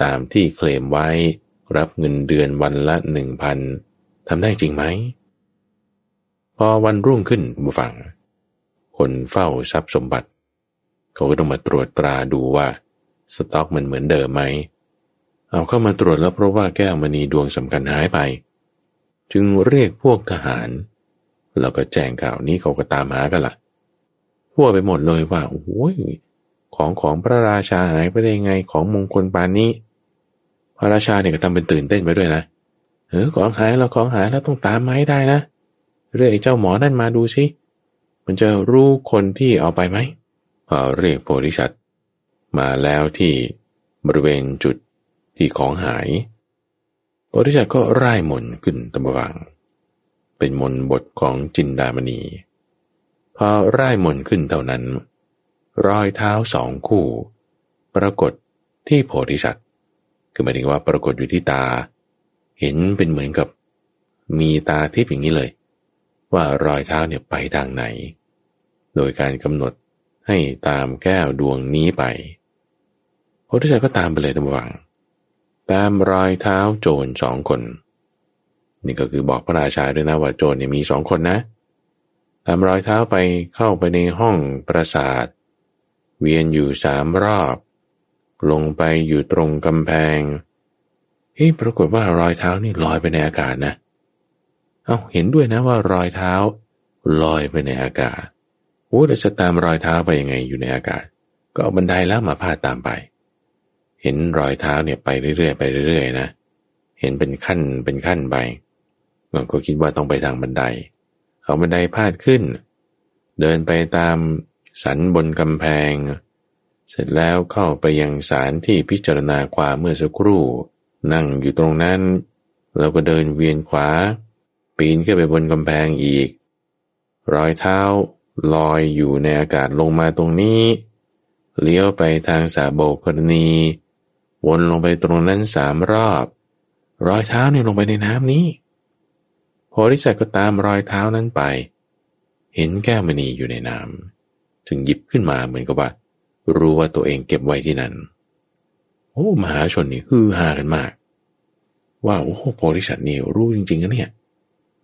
Speaker 1: ตามที่เคลมไว้ รับเงินเดือนวันละหนึ่งพันทำได้จริงไหม พอวันรุ่งขึ้นบุฟัง คนเฝ้าทรัพย์สมบัติ เขาก็ต้องมาตรวจตราดูว่า สต็อกมันเหมือนเดิมไหม เอาเข้ามาตรวจแล้วเพราะว่าแก้วมณีดวงสำคัญหายไป จึงเรียกพวกทหาร แล้วก็แจ้งข่าวนี้เขาก็ตามหากันละ่ะทั่วไปหมดเลยว่าโอ้ยของของพระราชาหายไปได้ไงของมงคลปานนี้ พระราชาเนี่ยก็ทำเป็นตื่นเต้นไปด้วยนะเออของหายแล้วของหายแล้วต้องตามมาให้ได้นะเรียกเจ้าหมอนั่นมาดูสิมันจะรู้คนที่เอาไปไหมพอเรียกโพธิสัตวมาแล้วที่บริเวณจุดที่ของหายบริษัทก็ร่ายมนขึ้นตำบัง เป็นมนบทของจินดามณี พอร่ายมนขึ้นเท่านั้น รอยเท้าสองคู่ ปรากฏที่โพธิสัตว์ คือหมายถึงว่าปรากฏอยู่ที่ตา เห็นเป็นเหมือนกับ มีตาทิพย์อย่างนี้เลย ว่ารอยเท้าเนี่ยไปทางไหน โดยการกำหนดให้ตามแก้วดวงนี้ไปพระพุทธเจ้าก็ตามไปเลยทั้งวัง ตามรอยเท้าโจรสองคน นี่ก็คือบอกพระราชาด้วยนะว่าโจรเนี่ยมีสองคนนะ ตามรอยเท้าไปเข้าไปในห้องปราสาท เวียนอยู่สามรอบ ลงไปอยู่ตรงกำแพงเฮ้ยปรากฏว่ารอยเท้านี่ลอยไปในอากาศนะ เอาเห็นด้วยนะว่ารอยเท้าลอยไปในอากาศโอ้เราจะตามรอยเท้าไปยังไงอยู่ในอากาศ ก็เอาบันไดแล้วมาพาดตามไป เห็นรอยเท้าเนี่ยไปเรื่อยๆไปเรื่อยๆนะ เห็นเป็นขั้นเป็นขั้นไปเราก็คิดว่าต้องไปทางบันได เอาบันไดพาดขึ้น เดินไปตามสันบนกำแพง เสร็จแล้วเข้าไปยังศาลที่พิจารณาความเมื่อสักครู่ นั่งอยู่ตรงนั้น แล้วก็เดินเวียนขวา ปีนขึ้นไปบนกำแพงอีก รอยเท้าลอยอยู่ในอากาศลงมาตรงนี้ เลี้ยวไปทางสาโบกรณี วนลงไปตรงนั้นสามรอบ รอยเท้าเนี่ยลงไปในน้ำนี้โพธิสัตว์ก็ตามรอยเท้านั้นไป เห็นแก้วมณีอยู่ในน้ำถึงหยิบขึ้นมาเหมือนกับว่า รู้ว่าตัวเองเก็บไว้ที่นั่น โอ้มหาชนนี่ฮือฮากันมาก ว่าโอ้โพธิสัตว์นี่รู้จริงๆนะเนี่ย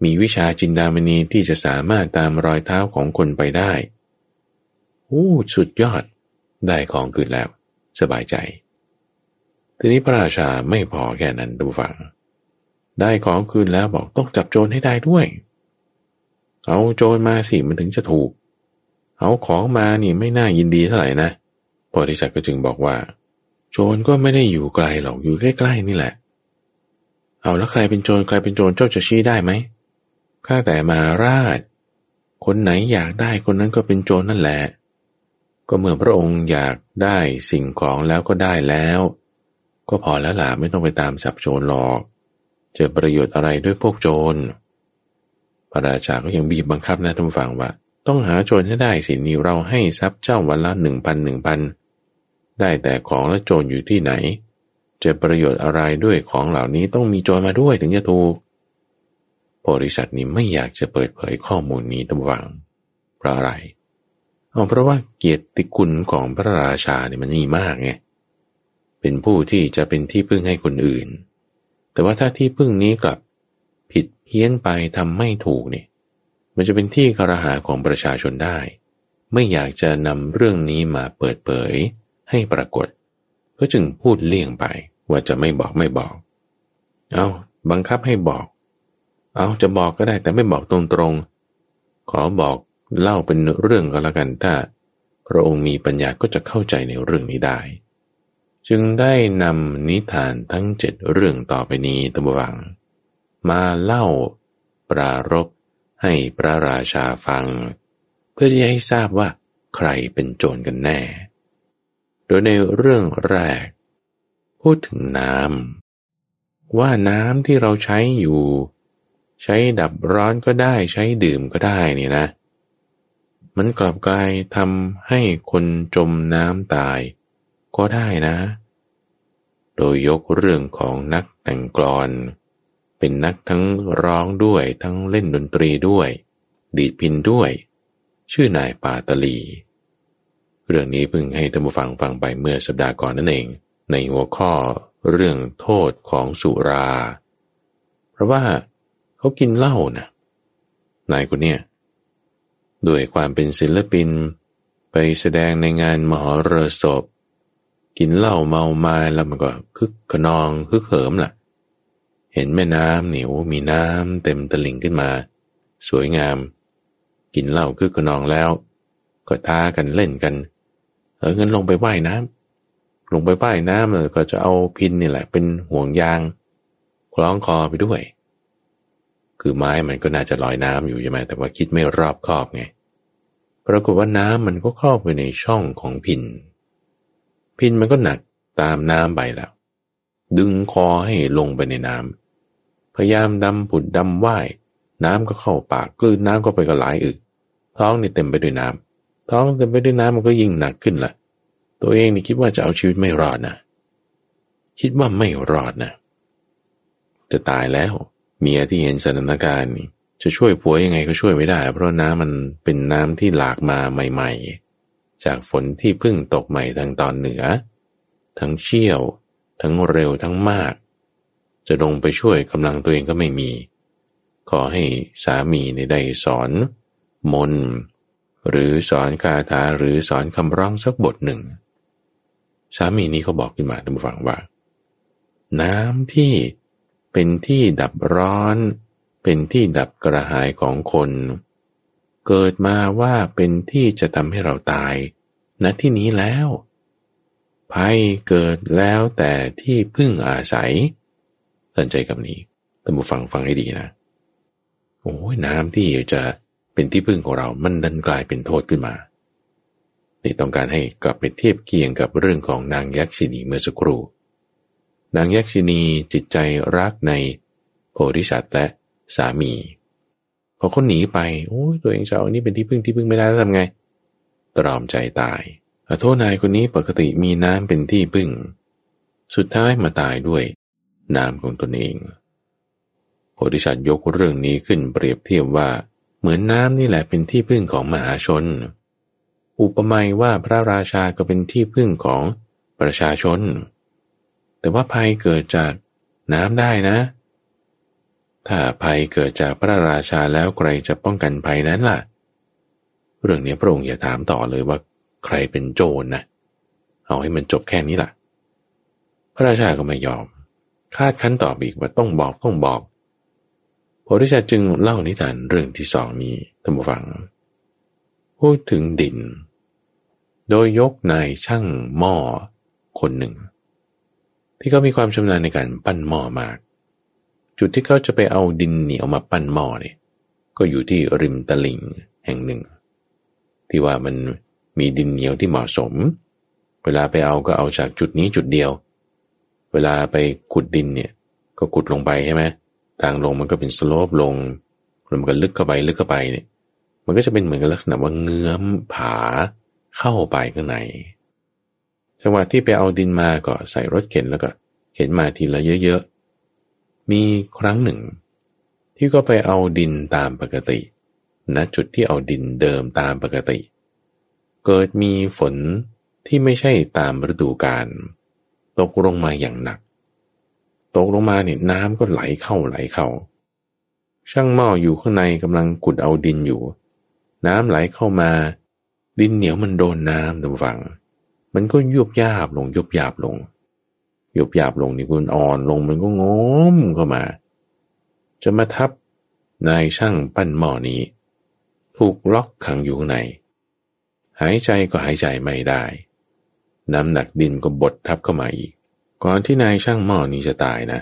Speaker 1: มีวิชาจินดามณีที่จะสามารถตามรอยเท้าของคนไปได้ โอ้สุดยอด ได้ของคืนแล้ว สบายใจ ทีนี้พระราชาไม่พอแค่นั้นดูฟัง ได้ของคืนแล้วบอกต้องจับโจรให้ได้ด้วย เอาโจรมาสิมันถึงจะถูกเอาของมานี่ไม่น่ายินดีเท่าไหร่นะโพธิสัตว์ก็จึงบอกว่า โจรก็ไม่ได้อยู่ไกลหรอกอยู่ใกล้ๆนี่แหละ เอาแล้วใครเป็นโจรใครเป็นโจรเจ้าจะชี้ได้ไหมข้าแต่มาราช คนไหนอยากได้คนนั้นก็เป็นโจรนั่นแหละ ก็เมื่อพระองค์อยากได้สิ่งของแล้วก็ได้แล้ว ก็พอแล้วล่ะไม่ต้องไปตามจับโจรหรอกจะประโยชน์อะไรด้วยพวกโจรพระราชาก็ยังบีบบังคับนะท่านฟังว่า ต้องหาโจรให้ได้สินีเราให้ทรัพย์เจ้าวันละหนึ่งพันหนึ่งพัน ได้แต่ของและโจรอยู่ที่ไหน จะประโยชน์อะไรด้วยของเหล่านี้ต้องมีโจรมาด้วยถึงจะถูกบริษัทนี้ไม่อยากจะเปิดเผยข้อมูลนี้ตั้งวังเพราะอะไรเอาเพราะว่าเกียรติคุณของพระราชาเนี่ยมันมีมากไงเป็นผู้ที่จะเป็นที่พึ่งให้คนอื่น แต่ว่าถ้าที่พึ่งนี้กลับผิดเพี้ยนไปทำไม่ถูกเนี่ยมันจะเป็นที่กระหาของประชาชนได้ ไม่อยากจะนำเรื่องนี้มาเปิดเผย ให้ปรากฏ ก็จึงพูดเลี่ยงไป ว่าจะไม่บอกไม่บอก เอาบังคับให้บอก เอาจะบอกก็ได้แต่ไม่บอกตรงๆ ขอบอกเล่าเป็นเรื่องก็แล้วกันถ้าพระองค์มีปัญญาก็จะเข้าใจในเรื่องนี้ได้ จึงได้นำนิทานทั้งเจ็ดเรื่องต่อไปนี้ตบวัง มาเล่าปรารบให้พระราชาฟัง เพื่อที่ให้ทราบว่าใครเป็นโจรกันแน่ โดยในเรื่องแรก พูดถึงน้ำว่าน้ำที่เราใช้อยู่ ใช้ดับร้อนก็ได้ใช้ดื่มก็ได้นี่นะ มันกลับกลายทำให้คนจมน้ำตายก็ได้นะ โดยยกเรื่องของนักแต่งกลอน เป็นนักทั้งร้องด้วยทั้งเล่นดนตรีด้วย ดีดพินด้วย ชื่อนายปาตลี เรื่องนี้เพิ่งให้ท่านผู้ฟังฟังไปเมื่อสัปดาห์ก่อนนั่นเอง ในหัวข้อเรื่องโทษของสุรา เพราะว่าเขากินเหล้านะนายคนเนี้ยด้วยความเป็นศิลปิน ไปแสดงในงานมหรสพกินเหล้าเมาไมาแล้วมันก็คึกขนองคึกเหิมล่ะ เห็นแม่น้ำเหนียวมีน้ำเต็มตลิ่งขึ้นมา สวยงาม กินเหล้าคึกขนองแล้ว ก็ท้ากันเล่นกัน เออเงินลงไปว่ายน้ำลงไปว่ายน้ำแล้วก็จะเอาพินนี่แหละ เป็นห่วงยางคล้องคอไปด้วย คือไม้มันก็น่าจะลอยน้ำอยู่ใช่ไหมแต่ว่าคิดไม่รอบคอบไงปรากฏว่าน้ำมันก็เข้าไปในช่องของพิน พินมันก็หนักตามน้ำไปแล้ว ดึงคอให้ลงไปในน้ำพยายามดำผุดดำว่ายน้ำก็เข้าปากกลืนน้ำก็ไปก็หลายอึกท้องนี่เต็มไปด้วยน้ำ ท้องเต็มไปด้วยน้ำมันก็ยิ่งหนักขึ้นละตัวเองนี่คิดว่าจะเอาชีวิตไม่รอดนะ คิดว่าไม่รอดนะ จะตายแล้ว เมียที่เห็นสถานการณ์นี่จะช่วยผัวยังไงก็ช่วยไม่ได้ เพราะน้ำมันเป็นน้ำที่หลากมาใหม่ ๆ จากฝนที่เพิ่งตกใหม่ทางตอนเหนือ ทั้งเชี่ยว ทั้งเร็วทั้งมาก จะลงไปช่วยกำลังตัวเองก็ไม่มี ขอให้สามีได้สอน มน หรือสอนคาถาหรือสอนคำร้องสักบทหนึ่ง สามีนี้เขาบอกขึ้นมาท่านผู้ฟังว่า น้ำที่เป็นที่ดับร้อน เป็นที่ดับกระหายของคน เกิดมาว่าเป็นที่จะทำให้เราตายณที่นี้แล้วภัยเกิดแล้วแต่ที่พึ่งอาศัยสนใจกับนี้ท่านผู้ฟังฟังให้ดีนะโอ้ยน้ำที่จะ เป็นที่พึ่งของเรา มันดันกลายเป็นโทษขึ้นมา นี่ต้องการให้กลับไปเทียบเคียงกับเรื่องของนางยักษินีเมื่อสักครู่ นางยักษินีจิตใจรักในโพธิสัตว์และสามี พอเขาหนีไป โอ้ยตัวเองจะเอาอันนี้เป็นที่พึ่งที่พึ่งไม่ได้แล้วทำไง ตรอมใจตายอโทษนายคนนี้ปกติมีน้ำเป็นที่พึ่ง สุดท้ายมาตายด้วย น้ำของตนเองโพธิสัตว์ยกเรื่องนี้ขึ้นเปรียบเทียบว่า เหมือนน้ำนี่แหละเป็นที่พึ่งของมหาชน อุปมาว่าพระราชาก็เป็นที่พึ่งของประชาชน แต่ว่าภัยเกิดจากน้ำได้นะ ถ้าภัยเกิดจากพระราชาแล้วใครจะป้องกันภัยนั้นล่ะ เรื่องนี้พระองค์อย่าถามต่อเลยว่าใครเป็นโจรนนะเอาให้มันจบแค่นี้ล่ะ พระราชาก็ไม่ยอม คาดคั้นตอบอีกว่าต้องบอกต้องบอก พธิสัตว์จึงเล่านิทานเรื่องที่สองนี้ท่านผู้ฟัง พูดถึงดิน โดยยกนายช่างหม้อคนหนึ่ง ที่เขามีความชำนาญในการปั้นหม้อมาก จุดที่เขาจะไปเอาดินเหนียวมาปั้นหม้อเนี่ยก็อยู่ที่ริมตลิ่งแห่งหนึ่ง ที่ว่ามันมีดินเหนียวที่เหมาะสม เวลาไปเอาก็เอาจากจุดนี้จุดเดียว เวลาไปขุดดินเนี่ยก็ขุดลงไปใช่ไหม ทางลงมันก็เป็นสโลปลงแล้วมันก็ลึกเข้าไปลึกเข้าไปเนี่ย มันก็จะเป็นเหมือนกับลักษณะว่าเงื้อมผาเข้าไปข้างในจังหวะที่ไปเอาดินมาก็ใส่รถเข็นแล้วก็เข็นมาทีละเยอะๆ มีครั้งหนึ่ง ที่ก็ไปเอาดินตามปกติณจุดที่เอาดินเดิมตามปกติ เกิดมีฝนที่ไม่ใช่ตามฤดูกาลตกลงมาอย่างหนัก ตกลงมาเนี่ยน้ำก็ไหลเข้าไหลเข้า ช่างหม้ออยู่ข้างในกำลังกุดเอาดินอยู่ น้ำไหลเข้ามา ดินเหนียวมันโดนน้ำดูฟัง มันก็ยุบยาบลงยุบยาบลงยุบยาบลงนี่มันอ่อนลงมันก็งอมเข้ามา จะมาทับนายช่างปั้นหม้อนี้ ถูกล็อกขังอยู่ข้างในหายใจก็หายใจไม่ได้ น้ำหนักดินก็บดทับเข้ามาอีก ก่อนที่นายช่างหม้อนี้จะตายนะ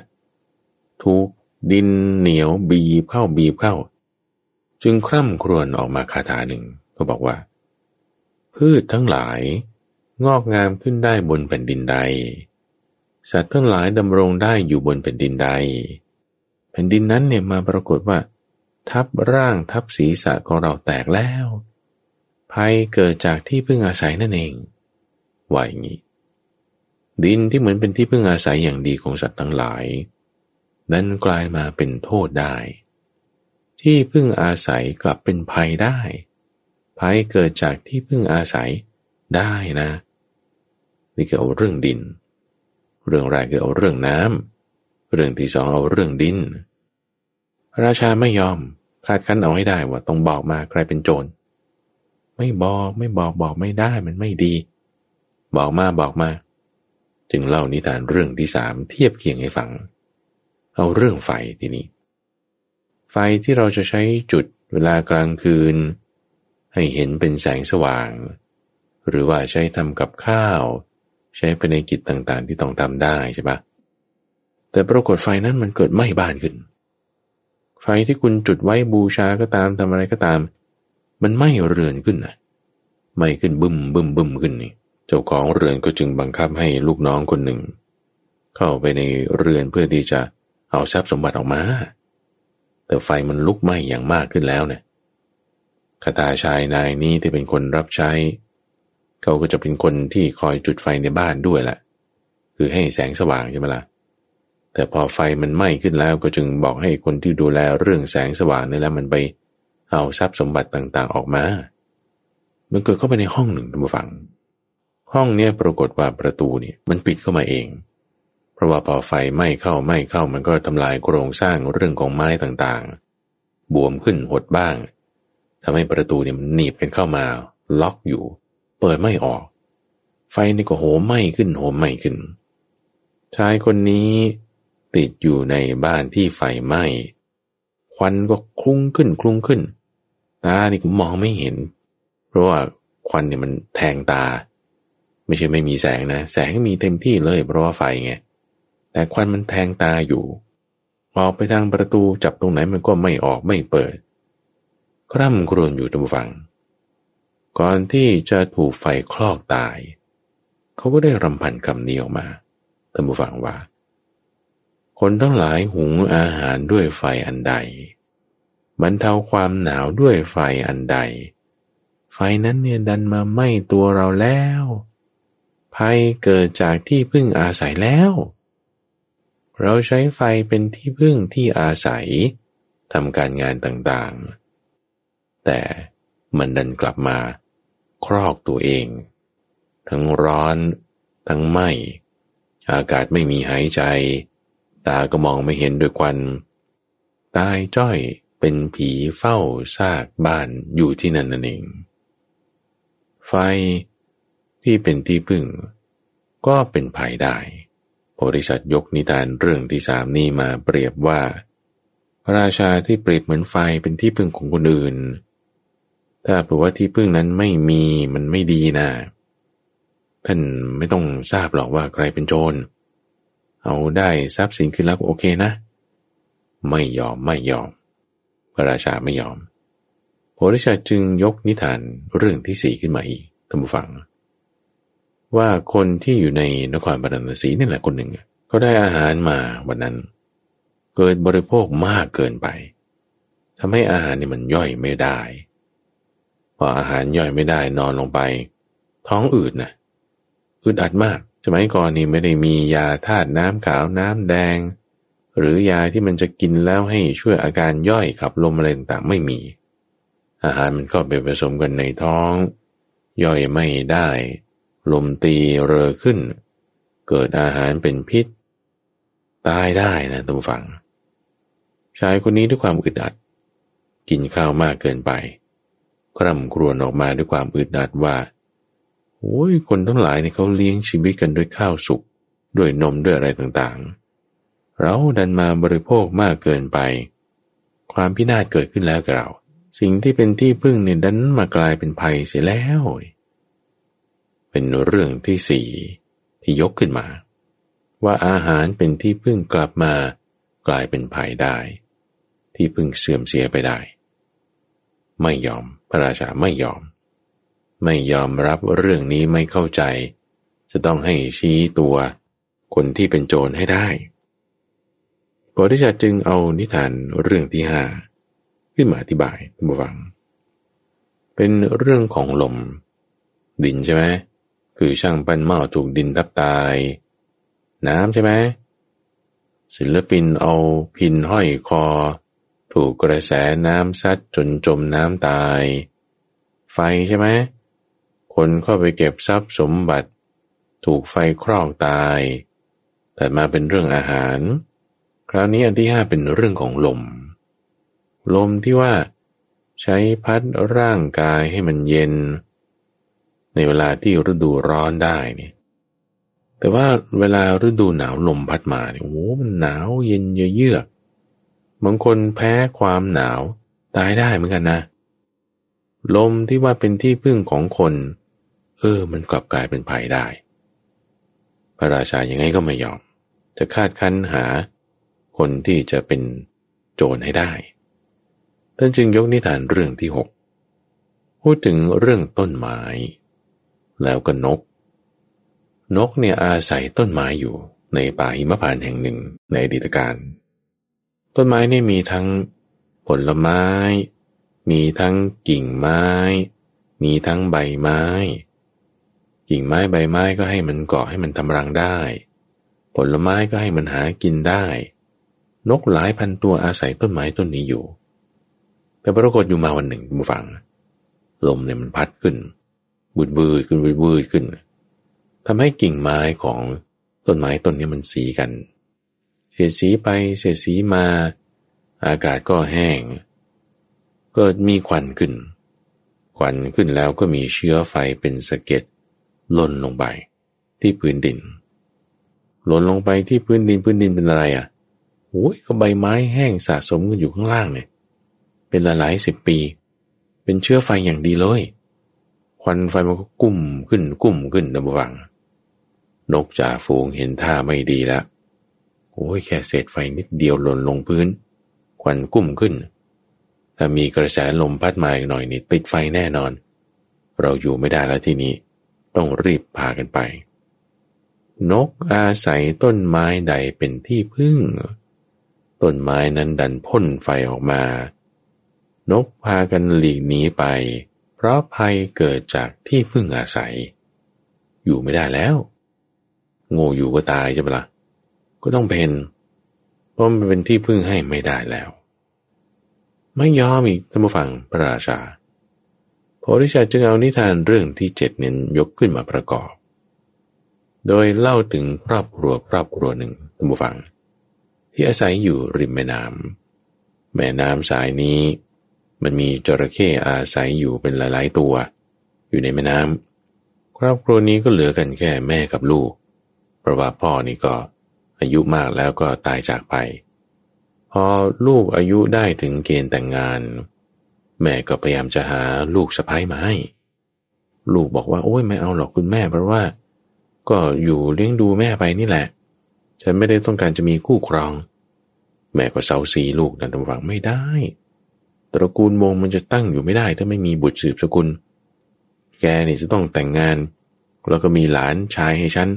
Speaker 1: ถูกดินเหนียวบีบเข้าบีบเข้า จึงคร่ำครวญออกมาคาถาหนึ่งก็บอกว่า พืชทั้งหลายงอกงามขึ้นได้บนแผ่นดินใด สัตว์ทั้งหลายดำรงได้อยู่บนแผ่นดินใด แผ่นดินนั้นเนี่ยมาปรากฏว่า ทับร่างทับศีรษะของเราแตกแล้วภัยเกิดจากที่พึ่งอาศัยนั่นเองว่าอย่างนี้ ดินที่เหมือนเป็นที่พึ่งอาศัยอย่างดีของสัตว์ทั้งหลาย นั้นกลายมาเป็นโทษได้ ที่พึ่งอาศัยกลับเป็นภัยได้ ภัยเกิดจากที่พึ่งอาศัยได้นะ นี่คือเอาเรื่องดิน เรื่องแรกคือเอาเรื่องน้ำเรื่องที่สองเอาเรื่องดิน ราชาไม่ยอมคาดคั้นเอาให้ได้ว่าต้องบอกมาใครเป็นโจร ไม่บอกไม่บอกบอกไม่ได้มันไม่ดี บอกมาบอกมา จึงเล่านิทานเรื่องที่สามเทียบเคียงให้ฟัง เอาเรื่องไฟทีนี้ ไฟที่เราจะใช้จุดเวลากลางคืน ให้เห็นเป็นแสงสว่าง หรือว่าใช้ทำกับข้าว ใช้ไปในกิจต่างๆ ที่ต้องทำได้ใช่ปะแต่ปรากฏไฟนั้นมันเกิดไหม้บ้านขึ้น ไฟที่คุณจุดไว้บูชาก็ตามทำอะไรก็ตาม มันไหม้เรือนขึ้นนะไหม้ขึ้นบึมบึมบึมขึ้นนี่ เจ้าของเรือนก็จึงบังคับให้ลูกน้องคนหนึ่ง เข้าไปในเรือนเพื่อที่จะเอาทรัพย์สมบัติออกมา แต่ไฟมันลุกไหม้อย่างมากขึ้นแล้วเนี่ยคาถาชายนายนี้ที่เป็นคนรับใช้ เขาก็จะเป็นคนที่คอยจุดไฟในบ้านด้วยแหละคือให้แสงสว่างใช่ไหมละ่ะแต่พอไฟมันไหม้ขึ้นแล้วก็จึงบอกให้คนที่ดูแลเรื่องแสงสว่างนี่แหละมันไปเอาทรัพย์สมบัติต่างๆออกมา มันเกิดเข้าไปในห้องหนึ่งท่านผู้ฟัง ห้องเนี้ยปรากฏว่าประตูนี่มันปิดเข้ามาเอง เพราะว่าพอไฟไหม้เข้าไหม้เข้ามันก็ทำลายโครงสร้างเรื่องของไม้ต่างๆ บวมขึ้นหดบ้างทำให้ประตูเนี่ยมันหนีบกันเข้ามา ล็อกอยู่ เปิดไม่ออก ไฟนี่ก็โหมไหม้ขึ้นโหมไหม้ขึ้น ชายคนนี้ติดอยู่ในบ้านที่ไฟไหม้ ควันก็คลุ้งขึ้นคลุ้งขึ้น ตานี่ก็มองไม่เห็น เพราะว่าควันเนี่ยมันแทงตา ไม่ใช่ไม่มีแสงนะ แสงมีเต็มที่เลยเพราะว่าไฟไง แต่ควันมันแทงตาอยู่ ออกไปทางประตูจับตรงไหนมันก็ไม่ออกไม่เปิด คร่ำครวญอยู่ตรงฟังก่อนที่จะถูกไฟคลอกตาย เขาก็ได้รำพันคำนี้ออกมาท่านผู้ฟังว่า คนทั้งหลายหุงอาหารด้วยไฟอันใดบรรเทาความหนาวด้วยไฟอันใด ไฟนั้นเนี่ยดันมาไหม้ตัวเราแล้ว ภัยเกิดจากที่พึ่งอาศัยแล้ว เราใช้ไฟเป็นที่พึ่งที่อาศัยทำการงานต่างๆ แต่มันดันกลับมาครอกตัวเอง ทั้งร้อน ทั้งไหมอากาศไม่มีหายใจ ตาก็มองไม่เห็นด้วยควันตายจ้อยเป็นผีเฝ้าซากบ้านอยู่ที่นั่นนั่นเอง ไฟ ที่เป็นที่พึ่ง ก็เป็นภัยได้โพธิสัตว์ยกนิทานเรื่องที่สามนี้มาเปรียบว่า พระราชาที่เปรียบเหมือนไฟเป็นที่พึ่งของคนอื่น ถ้าเผื่อว่าที่พึ่งนั้นไม่มีมันไม่ดีนะท่านไม่ต้องทราบหรอกว่าใครเป็นโจร เอาได้ทรัพย์สินขึ้นแล้วโอเคนะ ไม่ยอมไม่ยอม พระราชาไม่ยอมโพธิสัตว์จึงยกนิทานเรื่องที่สี่ขึ้นมาอีกท่านผู้ฟัง ว่าคนที่อยู่ในนครบาราสีนี่แหละคนหนึ่งเขาได้อาหารมาวันนั้น เกิดบริโภคมากเกินไปทำให้อาหารนี่มันย่อยไม่ได้พออาหารย่อยไม่ได้นอนลงไป ท้องอืดนะอึดอัดมากสมัยก่อนนี่ไม่ได้มียาธาตุน้ำขาวน้ำแดง หรือยาที่มันจะกินแล้วให้ช่วยอาการย่อยขับลมอะไรต่างๆไม่มี อาหารมันก็ไปผสมกันในท้อง ย่อยไม่ได้ ลมตีเรอขึ้น เกิดอาหารเป็นพิษ ตายได้นะทุกฝัง ชายคนนี้ด้วยความอึดอัด กินข้าวมากเกินไป คร่ำครวญออกมาด้วยความอึดอัดว่าโอ้ยคนทั้งหลายเนี่ยเขาเลี้ยงชีวิตกันด้วยข้าวสุกด้วยนมด้วยอะไรต่างๆ เราดันมาบริโภคมากเกินไป ความพินาศเกิดขึ้นแล้วกับเรา สิ่งที่เป็นที่พึ่งเนี่ยดันมากลายเป็นภัยเสียแล้วเป็นเรื่องที่สี่ที่ยกขึ้นมา ว่าอาหารเป็นที่พึ่งกลับมากลายเป็นภัยได้ ที่พึ่งเสื่อมเสียไปได้ ไม่ยอมพระราชาไม่ยอม ไม่ยอมรับเรื่องนี้ไม่เข้าใจ จะต้องให้ชี้ตัวคนที่เป็นโจรให้ได้โพธิสัตว์จึงเอานิทานเรื่องที่ห้าขึ้นมาอธิบายท่านผู้ฟัง เป็นเรื่องของลม ดินใช่ไหม คือช่างปั้นหม้อถูกดินทับตาย น้ำใช่ไหมศิลปินเอาพินห้อยคอ ถูกกระแสน้ำซัดจนจมน้ำตาย ไฟใช่ไหมคนเข้าไปเก็บทรัพย์สมบัติ ถูกไฟครอกตาย แต่มาเป็นเรื่องอาหาร คราวนี้อันที่ห้าเป็นเรื่องของลม ลมที่ว่า ใช้พัดร่างกายให้มันเย็น ในเวลาที่ฤดูร้อนได้นี่แต่ว่าเวลาฤดูหนาวลมพัดมาเนี่ยโอ้มันหนาวเย็นเยือกบางคนแพ้ความหนาวตายได้เหมือนกันนะ ลมที่ว่าเป็นที่พึ่งของคน เออ มันกลับกลายเป็นภัยได้ พระราชายังไงก็ไม่ยอม จะคาดคั้นหา คนที่จะเป็นโจรให้ได้ ท่านจึงยกนิทานเรื่องที่หกพูดถึงเรื่องต้นไม้ แล้วก็นก นกเนี่ยอาศัยต้นไม้อยู่ในป่าหิมพานแห่งหนึ่งในอดีตการ ต้นไม้นี่มีทั้งผลไม้ มีทั้งกิ่งไม้ มีทั้งใบไม้ กิ่งไม้ใบไม้ก็ให้มันเกาะให้มันทำรังได้ ผลไม้ก็ให้มันหากินได้ นกหลายพันตัวอาศัยต้นไม้ต้นนี้อยู่ แต่ปรากฏอยู่มาวันหนึ่งมูฟัง ลมเนี่ยมันพัดขึ้น บูดบืดขึ้นบูดบืดขึ้นทำให้กิ่งไม้ของต้นไม้ต้นนี้มันสีกัน เสียสีไปเสียสีมา อากาศก็แห้งกิดมีควันขึ้น ควันขึ้นแล้วก็มีเชื้อไฟเป็นสะเก็ดล่นลงไป ที่พื้นดิน หล่นลงไปที่พื้นดินพื้นดินเป็นอะไรอะโอ้ยก็ใบไม้แห้งสะสมกันอยู่ข้างล่างเนี่ย เป็นหลายหลายสิบปี เป็นเชื้อไฟอย่างดีเลย ควันไฟมันก็กุ้มขึ้นกุ้มขึ้นนะบวัง นกจ่าฝูงเห็นท่าไม่ดีแล้วโอ้ยแค่เศษไฟนิดเดียวหล่นลงพื้น ควันกุ้มขึ้น ถ้ามีกระแสลมพัดมาอีกหน่อยนี่ติดไฟแน่นอน เราอยู่ไม่ได้แล้วที่นี้ ต้องรีบพากันไป นกอาศัยต้นไม้ใดเป็นที่พึ่ง ต้นไม้นั้นดันพ่นไฟออกมา นกพากันหลีกหนีไป ราะภัยเกิดจากที่พึ่งอาศัย อยู่ไม่ได้แล้ว โง่อยู่ก็ตายใช่ปะละ่ะก็ต้องเป็น เพราะมันเป็นที่พึ่งให้ไม่ได้แล้ว ไม่ยอมอีกท่านผู้ฟังพระราชาโพระริชาจึงเอานิทานเรื่องที่เจ็ดเน้นยกขึ้นมาประกอบ โดยเล่าถึงครอบครัวครอบครัวหนึ่งท่านผู้ฟัง ที่อาศัยอยู่ริมแม่น้ำแม่น้ำสายนี้ มันมีจระเข้อาศัยอยู่เป็นหลายๆตัว อยู่ในแม่น้ำครอบครัวนี้ก็เหลือกันแค่แม่กับลูก เพราะว่าพ่อนี่ก็อายุมากแล้วก็ตายจากไป พอลูกอายุได้ถึงเกณฑ์แต่งงาน แม่ก็พยายามจะหาลูกสะพ้ายมาให้ ลูกบอกว่าโอ้ยไม่เอาหรอกคุณแม่เพราะว่า ก็อยู่เลี้ยงดูแม่ไปนี่แหละ ฉันไม่ได้ต้องการจะมีคู่ครอง แม่ก็เซาซีลูกนั่นทวังไม่ได้ ตระกูลวงมันจะตั้งอยู่ไม่ได้ ถ้าไม่มีบุตรสืบสกุล แกนี่จะต้องแต่งงาน แล้วก็มีหลานชายให้ฉัน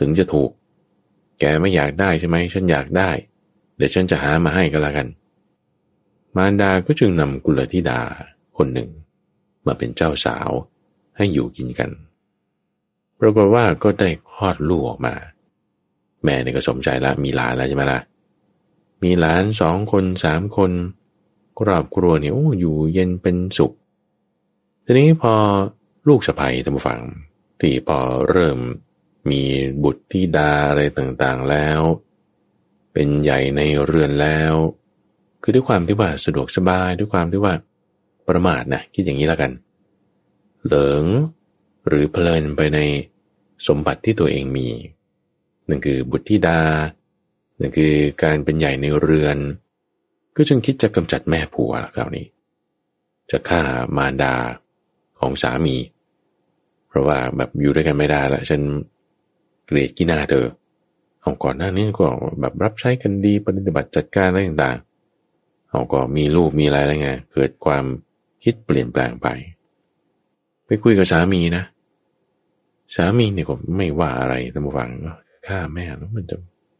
Speaker 1: ถึงจะถูก แกไม่อยากได้ใช่ไหม ฉันอยากได้ เดี๋ยวฉันจะหามาให้ก็แล้วกัน มารดาก็จึงนำกุลธิดาคนหนึ่ง มาเป็นเจ้าสาวให้อยู่กินกันปรากฏว่าก็ได้คลอดลูกออกมา แม่เนี่ยก็สมใจแล้วมีหลานแล้วใช่ไหมละ่ะมีหลานสองคนสามคน ครอบครัวเนี่ยโอ้อยู่เย็นเป็นสุข ทีนี้พอลูกสะใภ้ทำฝังที่พอเริ่มมีบุตรที่ดาอะไรต่างๆแล้ว เป็นใหญ่ในเรือนแล้ว คือด้วยความที่ว่าสะดวกสบายด้วยความที่ว่าประมาทนะคิดอย่างนี้แล้วกัน เหลิงหรือเพลินไปในสมบัติที่ตัวเองมีนั่นคือบุตรธิดานั่นคือการเป็นใหญ่ในเรือน ก็จึงคิดจะกำจัดแม่ผัวแล้วคราวนี้ จะฆ่ามารดาของสามี เพราะว่าแบบอยู่ด้วยกันไม่ได้ละฉันเกลียดกินาเธอเอาก่อนหน้านี้ก็แบบรับใช้กันดีปฏิบัติจัดการอะไรต่างๆเอาก็มีลูกมีอะไรอะไรไงเกิดความคิดเปลี่ยนแปลงไป ไปคุยกับสามีนะ สามีเนี่ยก็ไม่ว่าอะไรตามฟังก็ฆ่าแม่แล้วมันจะ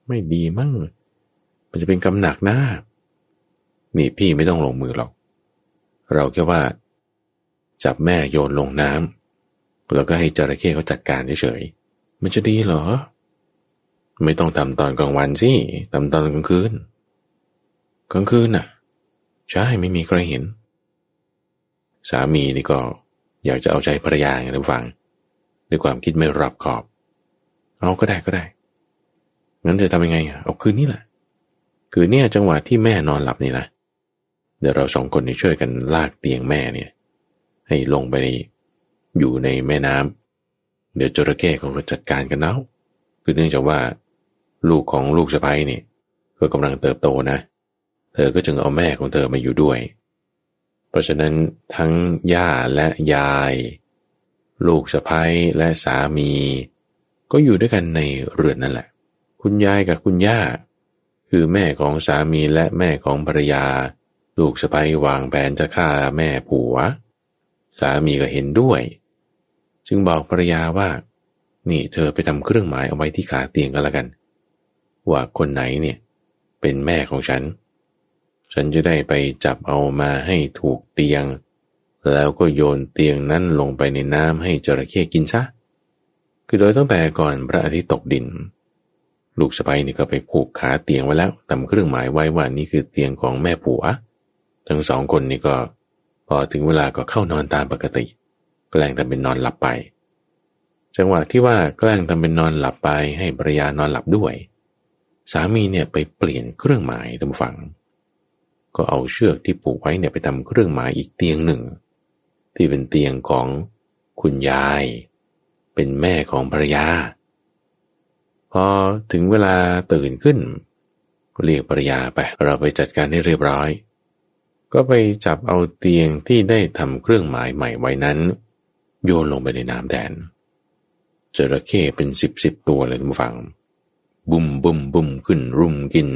Speaker 1: ไม่ดีมั้งมันจะเป็นกำหนักหน้า นี่พี่ไม่ต้องลงมือหรอก เราแค่ว่า จับแม่โยนลงน้ำแล้วก็ให้จระเข้เขาจัดการเฉยๆมันจะดีเหรอ ไม่ต้องทำตอนกลางวันสิทำตอนกลางคืน กลางคืนน่ะ ใช่ไม่มีใครเห็น สามีนี่ก็ อยากจะเอาใจภรรยาไงท่านฟังด้วยความคิดไม่รับขอบ เอาก็ได้ก็ได้งั้นจะทำยังไงเอาคืนนี้แหละคืนนี้จังหวะที่แม่นอนหลับนี่นะ เดี๋ยวเราสองคนนี่ช่วยกันลากเตียงแม่เนี่ย ให้ลงไปในอยู่ในแม่น้ำเดี๋ยวจระเข้เขาก็จัดการกันแล้วคือเนื่องจากว่า ลูกของลูกสะใภ้นี่ก็กำลังเติบโตนะ เธอก็จึงเอาแม่ของเธอมาอยู่ด้วย เพราะฉะนั้นทั้งย่าและยาย ลูกสะพ้ยและสามี ก็อยู่ด้วยกันในเรือนนั่นแหละ คุณยายกับคุณย่า คือแม่ของสามีและแม่ของภรรยา ลูกสะพ้ยวางแผนจะฆ่าแม่ผัว สามีก็เห็นด้วย จึงบอกภรรยาว่า นี่เธอไปทำเครื่องหมายเอาไว้ที่ขาเตียงกันละกัน ว่าคนไหนเนี่ยเป็นแม่ของฉัน ฉันจะได้ไปจับเอามาให้ถูกเตียง แล้วก็โยนเตียงนั้นลงไปในน้ำให้จระเข้กินซะคือโดยตั้งแต่ก่อนพระอาทิตย์ตกดิน ลูกสะใภ้นี่ก็ไปผูกขาเตียงไว้แล้วทำเครื่องหมายไว้ว่านี่คือเตียงของแม่ผัว ทั้งสองคนนี่ก็ พอถึงเวลาก็เข้านอนตามปกติ แกล้งทำเป็นนอนหลับไป จังหวะที่ว่าแกล้งทำเป็นนอนหลับไปให้ภรรยานอนหลับด้วย สามีเนี่ยไปเปลี่ยนเครื่องหมายทำฝัง ก็เอาเชือกที่ผูกไว้เนี่ยไปทำเครื่องหมายอีกเตียงหนึ่ง ที่เป็นเตียงของคุณยาย เป็นแม่ของภรรยาพอถึงเวลาตื่นขึ้นเรียกภรรยาไป เราไปจัดการให้เรียบร้อย ก็ไปจับเอาเตียงที่ได้ทำเครื่องหมายใหม่ไว้นั้น โยนลงไปในน้ำแทนจระเข้เป็นสิบสิบตัวเลยทุกฝัง บุ่มบุ่มบุ่มขึ้นรุมกิน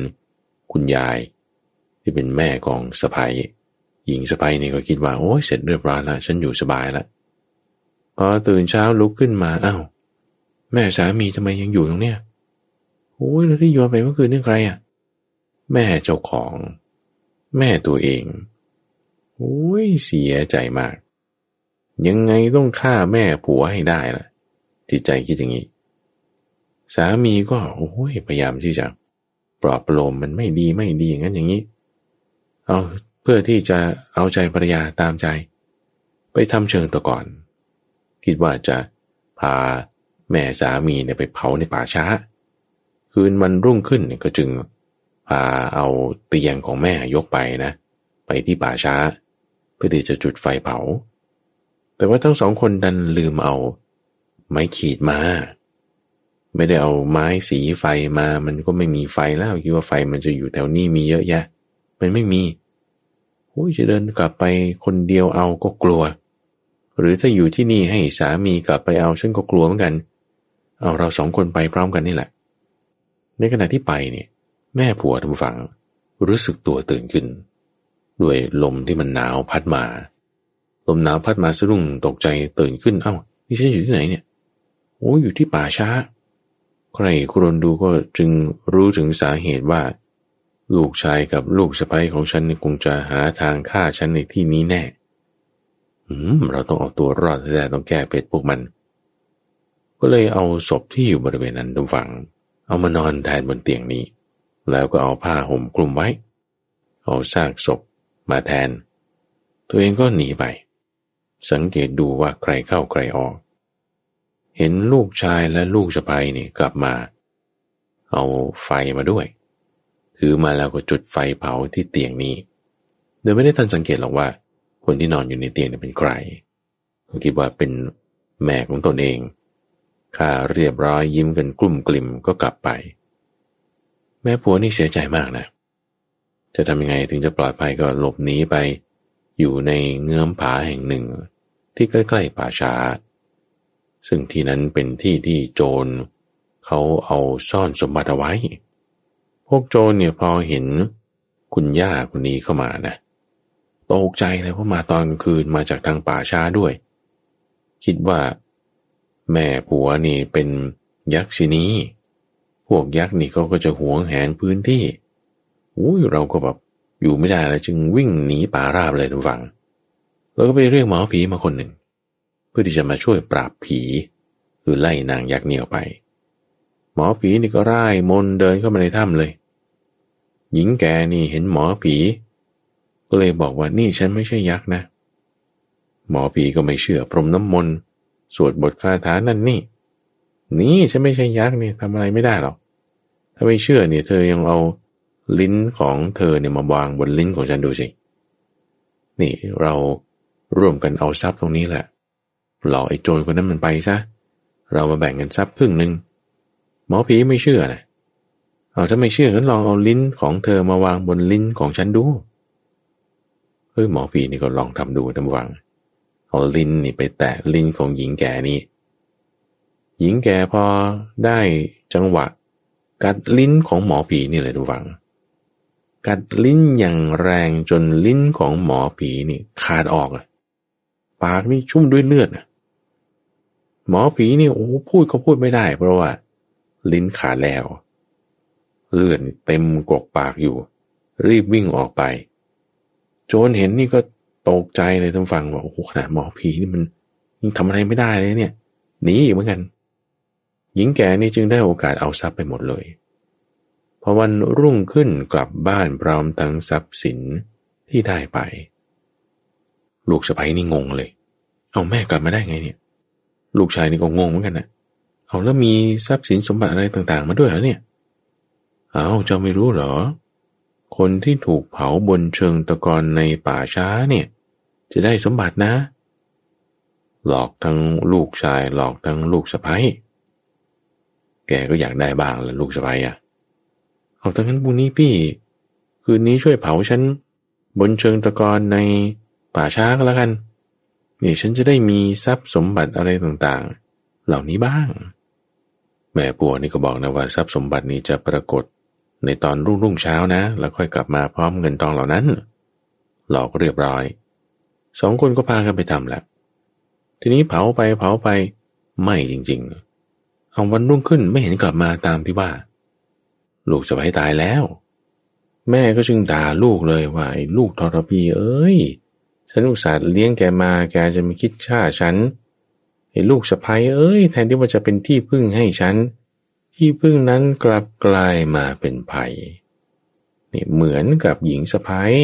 Speaker 1: คุณยาย ที่เป็นแม่ของสะพายหญิงสะพายนี่ก็คิดว่าโอ้ยเสร็จเรียบร้อยล้วฉันอยู่สบายล้วพอตื่นเช้าลุกขึ้นมาอา้าวแม่สามีทำไมยังอยู่ตรงเนี้ยโอ้ยแล้วที่โยนไปเมื่อคืนนี่ใครอะ แม่เจ้าของ แม่ตัวเอง โอ้ยเสียใจมาก ยังไงต้องฆ่าแม่ผัวให้ได้ล่ะ จิตใจคิดอย่างนี้ สามีก็โอ้ยพยายามที่จะปลอบประโลมมันไม่ดีไม่ดีอย่างนั้นอย่างนี้ เอาเพื่อที่จะเอาใจภรรยาตามใจ ไปทำเชิงตะก่อน คิดว่าจะพาแม่สามีเนี่ยไปเผาในป่าช้า คืนมันรุ่งขึ้นเนี่ยก็จึง พาเอาเตียงของแม่ยกไปนะ ไปที่ป่าช้า เพื่อที่จะจุดไฟเผา แต่ว่าทั้งสองคนดันลืมเอา ไม้ขีดมา ไม่ได้เอาไม้สีไฟมา มันก็ไม่มีไฟแล้วคิดว่าไฟมันจะอยู่แถวนี้มีเยอะแยะ มันไม่มีโอ้ยจะเดินกลับไปคนเดียวเอาก็กลัว หรือถ้าอยู่ที่นี่ให้สามีกลับไปเอาฉันก็กลัวเหมือนกัน เอาเราสองคนไปพร้อมกันนี่แหละ ในขณะที่ไปเนี่ย แม่ผัวทำฝัง รู้สึกตัวตื่นขึ้น ด้วยลมที่มันหนาวพัดมา ลมหนาวพัดมาสะดุ้งตกใจตื่นขึ้นเอา้า นี่ฉันอยู่ที่ไหนเนี่ยโอ้อยู่ที่ป่าช้า ใครครนดูก็จึงรู้ถึงสาเหตุว่า ลูกชายกับลูกสะใภ้ของฉันคงจะหาทางฆ่าฉันในที่นี้แน่อืมเราต้องเอาตัวรอดแต่ต้องแก้เป็ดพวกมัน ก็เลยเอาศพที่อยู่บริเวณนั้นดูฝัง เอามานอนแทนบนเตียงนี้ แล้วก็เอาผ้าห่มคลุมไว้ เอาซากศพมาแทน ตัวเองก็หนีไป สังเกตดูว่าใครเข้าใครออก เห็นลูกชายและลูกสะใภ้นี่กลับมา เอาไฟมาด้วย ถือมาแล้วก็จุดไฟเผาที่เตียงนี้ โดยไม่ได้ทันสังเกตหรอกว่า คนที่นอนอยู่ในเตียงเป็นใครเขาคิดว่าเป็นแม่ของตนเองข้าเรียบร้อยยิ้มกันกลุ่มกลิ่มก็กลับไป แม่ผัวนี่เสียใจมากนะ จะทำยังไงถึงจะปลอดภัยก็หลบหนีไป อยู่ในเงื้อมผาแห่งหนึ่ง ที่ใกล้ๆป่าช้า ซึ่งที่นั้นเป็นที่ที่โจรเขาเอาซ่อนสมบัติเอาไว้ พวกโจรเนี่ยพอเห็นคุณย่าคนนี้เข้ามานะตกใจเลยเพราะมาตอนคืนมาจากทางป่าช้าด้วย คิดว่า แม่ผัวนี่เป็นยักษ์ชินี พวกยักษ์นี่เขาก็จะหวงแหนพื้นที่อุ้ยเราก็แบบอยู่ไม่ได้แล้วจึงวิ่งหนีป่าราบเลยทุกฝัง แล้วก็ไปเรียกหมอผีมาคนหนึ่ง เพื่อที่จะมาช่วยปราบผีคือไล่นางยักษ์นี่ออกไป หมอผีนี่ก็ร่ายมนเดินเข้ามาในถ้ำเลย หญิงแกนี่เห็นหมอผี ก็เลยบอกว่านี่ฉันไม่ใช่ยักษ์นะ หมอผีก็ไม่เชื่อพรมน้ำมนต์สวดบทคาถานั่นนี่ นี่ฉันไม่ใช่ยักษ์เนี่ยทำอะไรไม่ได้หรอก ถ้าไม่เชื่อเนี่ย เธอยังเอาลิ้นของเธอเนี่ยมาวางบนลิ้นของฉันดูสิ นี่เราร่วมกันเอาทรัพย์ตรงนี้แหละ หลอกไอ้โจรคนนั้นมันไปซะ เรามาแบ่งกันทรัพย์ครึ่งหนึ่งหมอผีไม่เชื่อนะเอาถ้าไม่เชื่อก็ลองเอาลิ้นของเธอมาวางบนลิ้นของฉันดู เฮ้ยหมอผีนี่ก็ลองทำดูทำวัง เอาลิ้นนี่ไปแตะลิ้นของหญิงแก่นี่ หญิงแก่พอได้จังหวะ กัดลิ้นของหมอผีนี่เลยทุกฝัง กัดลิ้นอย่างแรงจนลิ้นของหมอผีนี่ขาดออกปากนี่ชุ่มด้วยเลือดหมอผีนี่โอ้พูดก็พูดไม่ได้ เพราะว่า ลิ้นขาดแล้ว เลือดเต็มกรกปากอยู่ รีบวิ่งออกไป โจนเห็นนี่ก็ตกใจเลยทั้งฟังว่าโอ้โหขนาดหมอผีนี่มันยังทำอะไรไม่ได้เลยเนี่ยหนีเหมือนกัน หญิงแก่นี่จึงได้โอกาสเอาทรัพย์ไปหมดเลย พอวันรุ่งขึ้นกลับบ้านพร้อมทั้งทรัพย์สินที่ได้ไป ลูกสะใภ้นี่งงเลย เอาแม่กลับมาได้ไงเนี่ย ลูกชายนี่ก็งงเหมือนกันนะเอาแล้วมีทรัพย์สินสมบัติอะไรต่างๆ มาด้วยเหรอเนี่ย เอาเจ้าไม่รู้เหรอ คนที่ถูกเผาบนเชิงตะกอนในป่าช้าเนี่ย จะได้สมบัตินะ หลอกทั้งลูกชายหลอกทั้งลูกสะใภ้ แกก็อยากได้บ้างแหละลูกสะใภ้อะเอาทั้งนั้นบุญนี้พี่ คืนนี้ช่วยเผาฉันบนเชิงตะกอนในป่าช้าก็แล้วกันเนี่ฉันจะได้มีทรัพย์สมบัติอะไรต่างๆ เหล่านี้บ้าง แม่ปัวนี่ก็บอกนะว่าทรัพย์สมบัตินี้จะปรากฏในตอนรุ่งรุ่งเช้านะ แล้วค่อยกลับมาพร้อมเงินทองเหล่านั้น หลอกเรียบร้อย สองคนก็พากันไปทำแหละทีนี้เผาไปเผาไปไม่จริง ๆ เอาวันรุ่งขึ้นไม่เห็นกลับมาตามที่ว่า ลูกจะไปตายแล้ว แม่ก็จึงด่าลูกเลยว่าไอ้ลูกทรพีเอ้ยฉันอุตส่าห์เลี้ยงแกมาแกจะม่คิดฆ่าฉันห็นลูกสะพ้ยเอ้ยแทนที่ว่าจะเป็นที่พึ่งให้ฉัน ที่พึ่งนั้นกลับกลายมาเป็นภัยนี่เหมือนกับหญิงสะพ้ย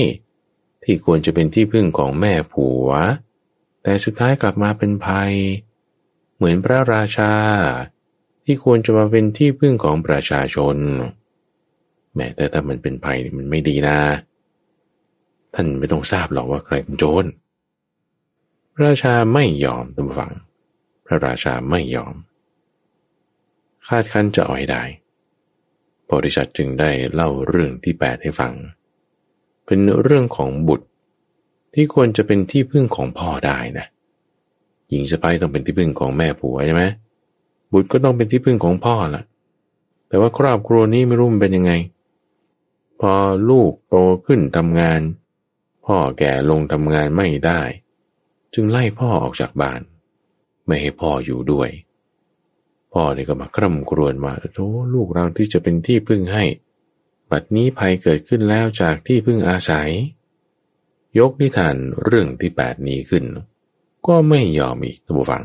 Speaker 1: ที่ควรจะเป็นที่พึ่งของแม่ผัว แต่สุดท้ายกลับมาเป็นภัย เหมือนพระราชา ที่ควรจะมาเป็นที่พึ่งของประชาชน แม้แต่ถ้ามันเป็นภัยมันไม่ดีนะ ท่านไม่ต้องทราบหรอกว่าใครเป็นโจรพระราชาไม่ยอมตำฝัง พระราชาไม่ยอม คาดคันจะอ่อยได้บริษัทจึงได้เล่าเรื่องที่แปดให้ฟัง เป็นเรื่องของบุตร ที่ควรจะเป็นที่พึ่งของพ่อได้นะหญิงสะพ้ายต้องเป็นที่พึ่งของแม่ผัวใช่ไหม บุตรก็ต้องเป็นที่พึ่งของพ่อละแต่ว่าครอบครัวนี้ไม่รู้มันเป็นยังไง พอลูกโตขึ้นทำงาน พ่อแก่ลงทำงานไม่ได้ จึงไล่พ่อออกจากบ้าน ไม่ให้พ่ออยู่ด้วย พ่อเนี่ยก็มาคร่ำครวญมาโอ้ลูกเราที่จะเป็นที่พึ่งให้ บัดนี้ภัยเกิดขึ้นแล้วจากที่พึ่งอาศัย ยกนิทานเรื่องที่แปดนี้ขึ้น ก็ไม่ยอมอีกท่านผู้ฟัง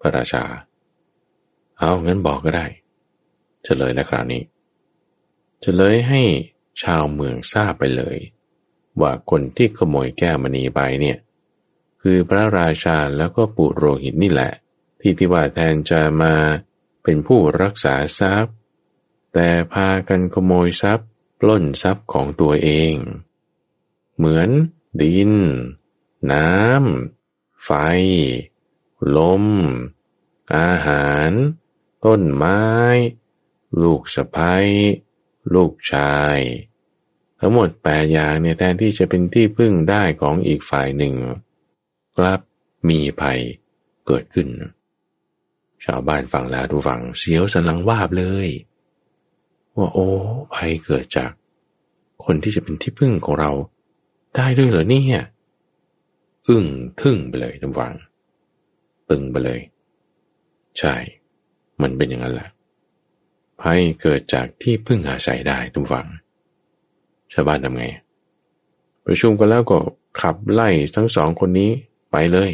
Speaker 1: พระราชา เอางั้นบอกก็ได้เฉลยแล้วคราวนี้เฉลยให้ชาวเมืองทราบไปเลย ว่าคนที่ขโมยแก้วมณีไปเนี่ย คือพระราชาแล้วก็ปุโรหิตนี่แหละ ที่ที่ว่าแทนจะมาเป็นผู้รักษาทรัพย์ แต่พากันขโมยทรัพย์ ปล้นทรัพย์ของตัวเอง เหมือน ดิน น้ำไฟ ลม อาหาร ต้นไม้ ลูกสะพ้ยลูกชาย ทั้งหมดแปดอย่างเนี่ยแทนที่จะเป็นที่พึ่งได้ของอีกฝ่ายหนึ่ง กลับมีภัยเกิดขึ้น ชาวบ้านฟังแล้วดูฟังเสียวสันหลังวาบเลย ว่าโอ้ภัยเกิดจาก คนที่จะเป็นที่พึ่งของเราได้ด้วยเหรอเนี่ยอึ้งทึ่งไปเลยทุกฝัง ตึงไปเลย ใช่ มันเป็นอย่างนั้นแหละภัยเกิดจากที่พึ่งอาศัยได้ทุกฝัง ชาวบ้านทำไง ประชุมกันแล้วก็ขับไล่ทั้งสองคนนี้ไปเลย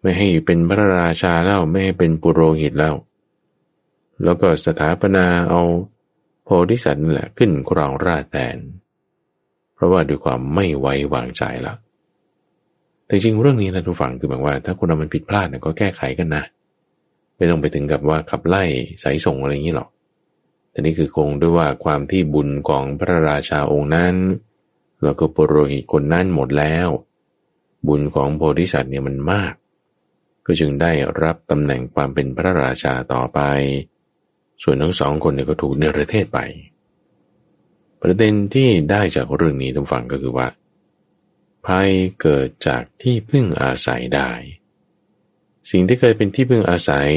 Speaker 1: ไม่ให้เป็นพระราชาแล้วไม่ให้เป็นปุโรหิตแล้ว แล้วก็สถาปนาเอาโพธิสัตว์นั่นแหละขึ้นครองราชแทนเพราะว่าด้วยความไม่ไว้วางใจละแต่จริงเรื่องนี้นะทุกฝั่งคือแบบว่า ถ้าคนเรามันผิดพลาดก็แก้ไขกันนะ ไม่ต้องไปถึงกับว่าขับไล่สายส่งอะไรอย่างนี้หรอก แต่นี่คือคงด้วยว่าความที่บุญของพระราชาองค์นั้น แล้วก็ปุโรหิตคนนั้นหมดแล้ว บุญของโพธิสัตว์เนี่ยมันมาก ก็จึงได้รับตำแหน่งความเป็นพระราชาต่อไป ส่วนทั้งสองคนเนี่ยก็ถูกเนรเทศไป ประเด็นที่ได้จากเรื่องนี้ทุกฝั่งก็คือว่าภัยเกิดจากที่พึ่งอาศัยได้ สิ่งที่เคยเป็นที่พึ่งอาศัย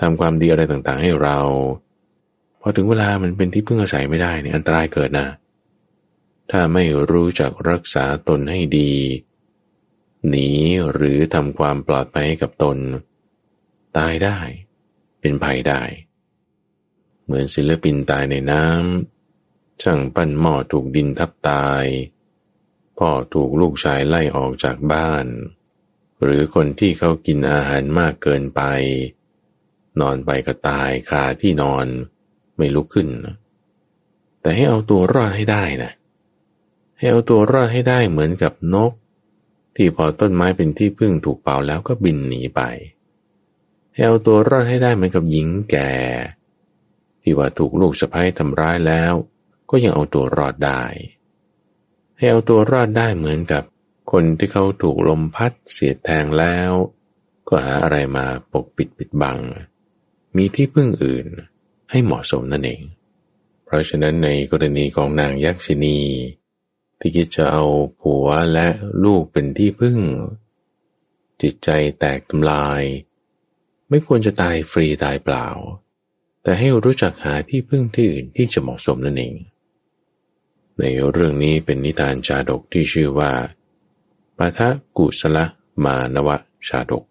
Speaker 1: ทำความดีอะไรต่างๆ ให้เราพอถึงเวลามันเป็นที่พึ่งอาศัยไม่ได้เนี่ยอันตรายเกิดนะถ้าไม่รู้จักรักษาตนให้ดี หนีหรือทำความปลอดภัยให้กับตน ตายได้ เป็นภัยได้ เหมือนศิลปินตายในน้ำช่างปั้นหม้อถูกดินทับตาย พ่อถูกลูกชายไล่ออกจากบ้าน หรือคนที่เขากินอาหารมากเกินไป นอนไปก็ตายคาที่นอนไม่ลุกขึ้น แต่ให้เอาตัวรอดให้ได้นะ ให้เอาตัวรอดให้ได้เหมือนกับนก ที่พอต้นไม้เป็นที่พึ่งถูกเป่าแล้วก็บินหนีไป ให้เอาตัวรอดให้ได้เหมือนกับหญิงแก่ ที่ว่าถูกลูกสะพ้ายทำร้ายแล้ว ก็ยังเอาตัวรอดได้ ให้เอาตัวรอดได้เหมือนกับ คนที่เขาถูกลมพัดเสียดแทงแล้ว ก็หาอะไรมาปกปิดปิดบัง มีที่พึ่งอื่นให้เหมาะสมนั่นเอง เพราะฉะนั้นในกรณีของนางยักษินี ที่คิดจะเอาผัวและลูกเป็นที่พึ่ง จิตใจแตกทำลาย ไม่ควรจะตายฟรีตายเปล่า แต่ให้รู้จักหาที่พึ่งที่อื่นที่จะเหมาะสมนั่นเองในเรื่องนี้เป็นนิทานชาดกที่ชื่อว่า ปาทะกุสละมานวะชาดก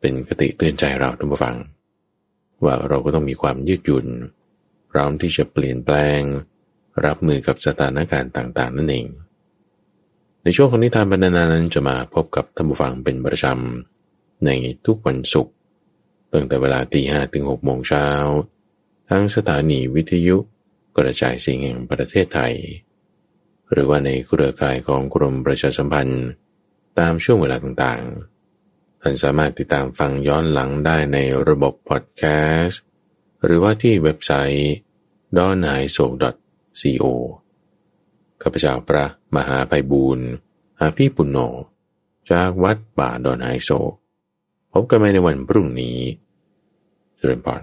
Speaker 1: เป็นกติเตือนใจเราทุกฝัง ว่าเราก็ต้องมีความยืดหยุ่น พร้อมที่จะเปลี่ยนแปลง รับมือกับสถานการณ์ต่างๆ นั่นเอง ในช่วงของนิทานบรรณานั้นจะมาพบกับท่านผู้ฟังเป็นประจในทุกวันศุกร์ตั้งแต่เวลาตีห้ถึงหกโมงเช้าทั้งสถานีวิทยุกระจายเสียงแห่งประเทศไทย หรือว่าในเครือข่ายของกรมประชาสัมพันธ์ ตามช่วงเวลาต่างๆ ท่านสามารถติดตามฟังย้อนหลังได้ในระบบพอดแคสต์ หรือว่าที่เว็บไซต์ d o n a i s o co ข้าพเจ้าพระมหาไพบูรณ์อาภีปุณโญจากวัดป่าดอนไฮโซ พบกันใหม่ในวันพรุ่งนี้เจริญพร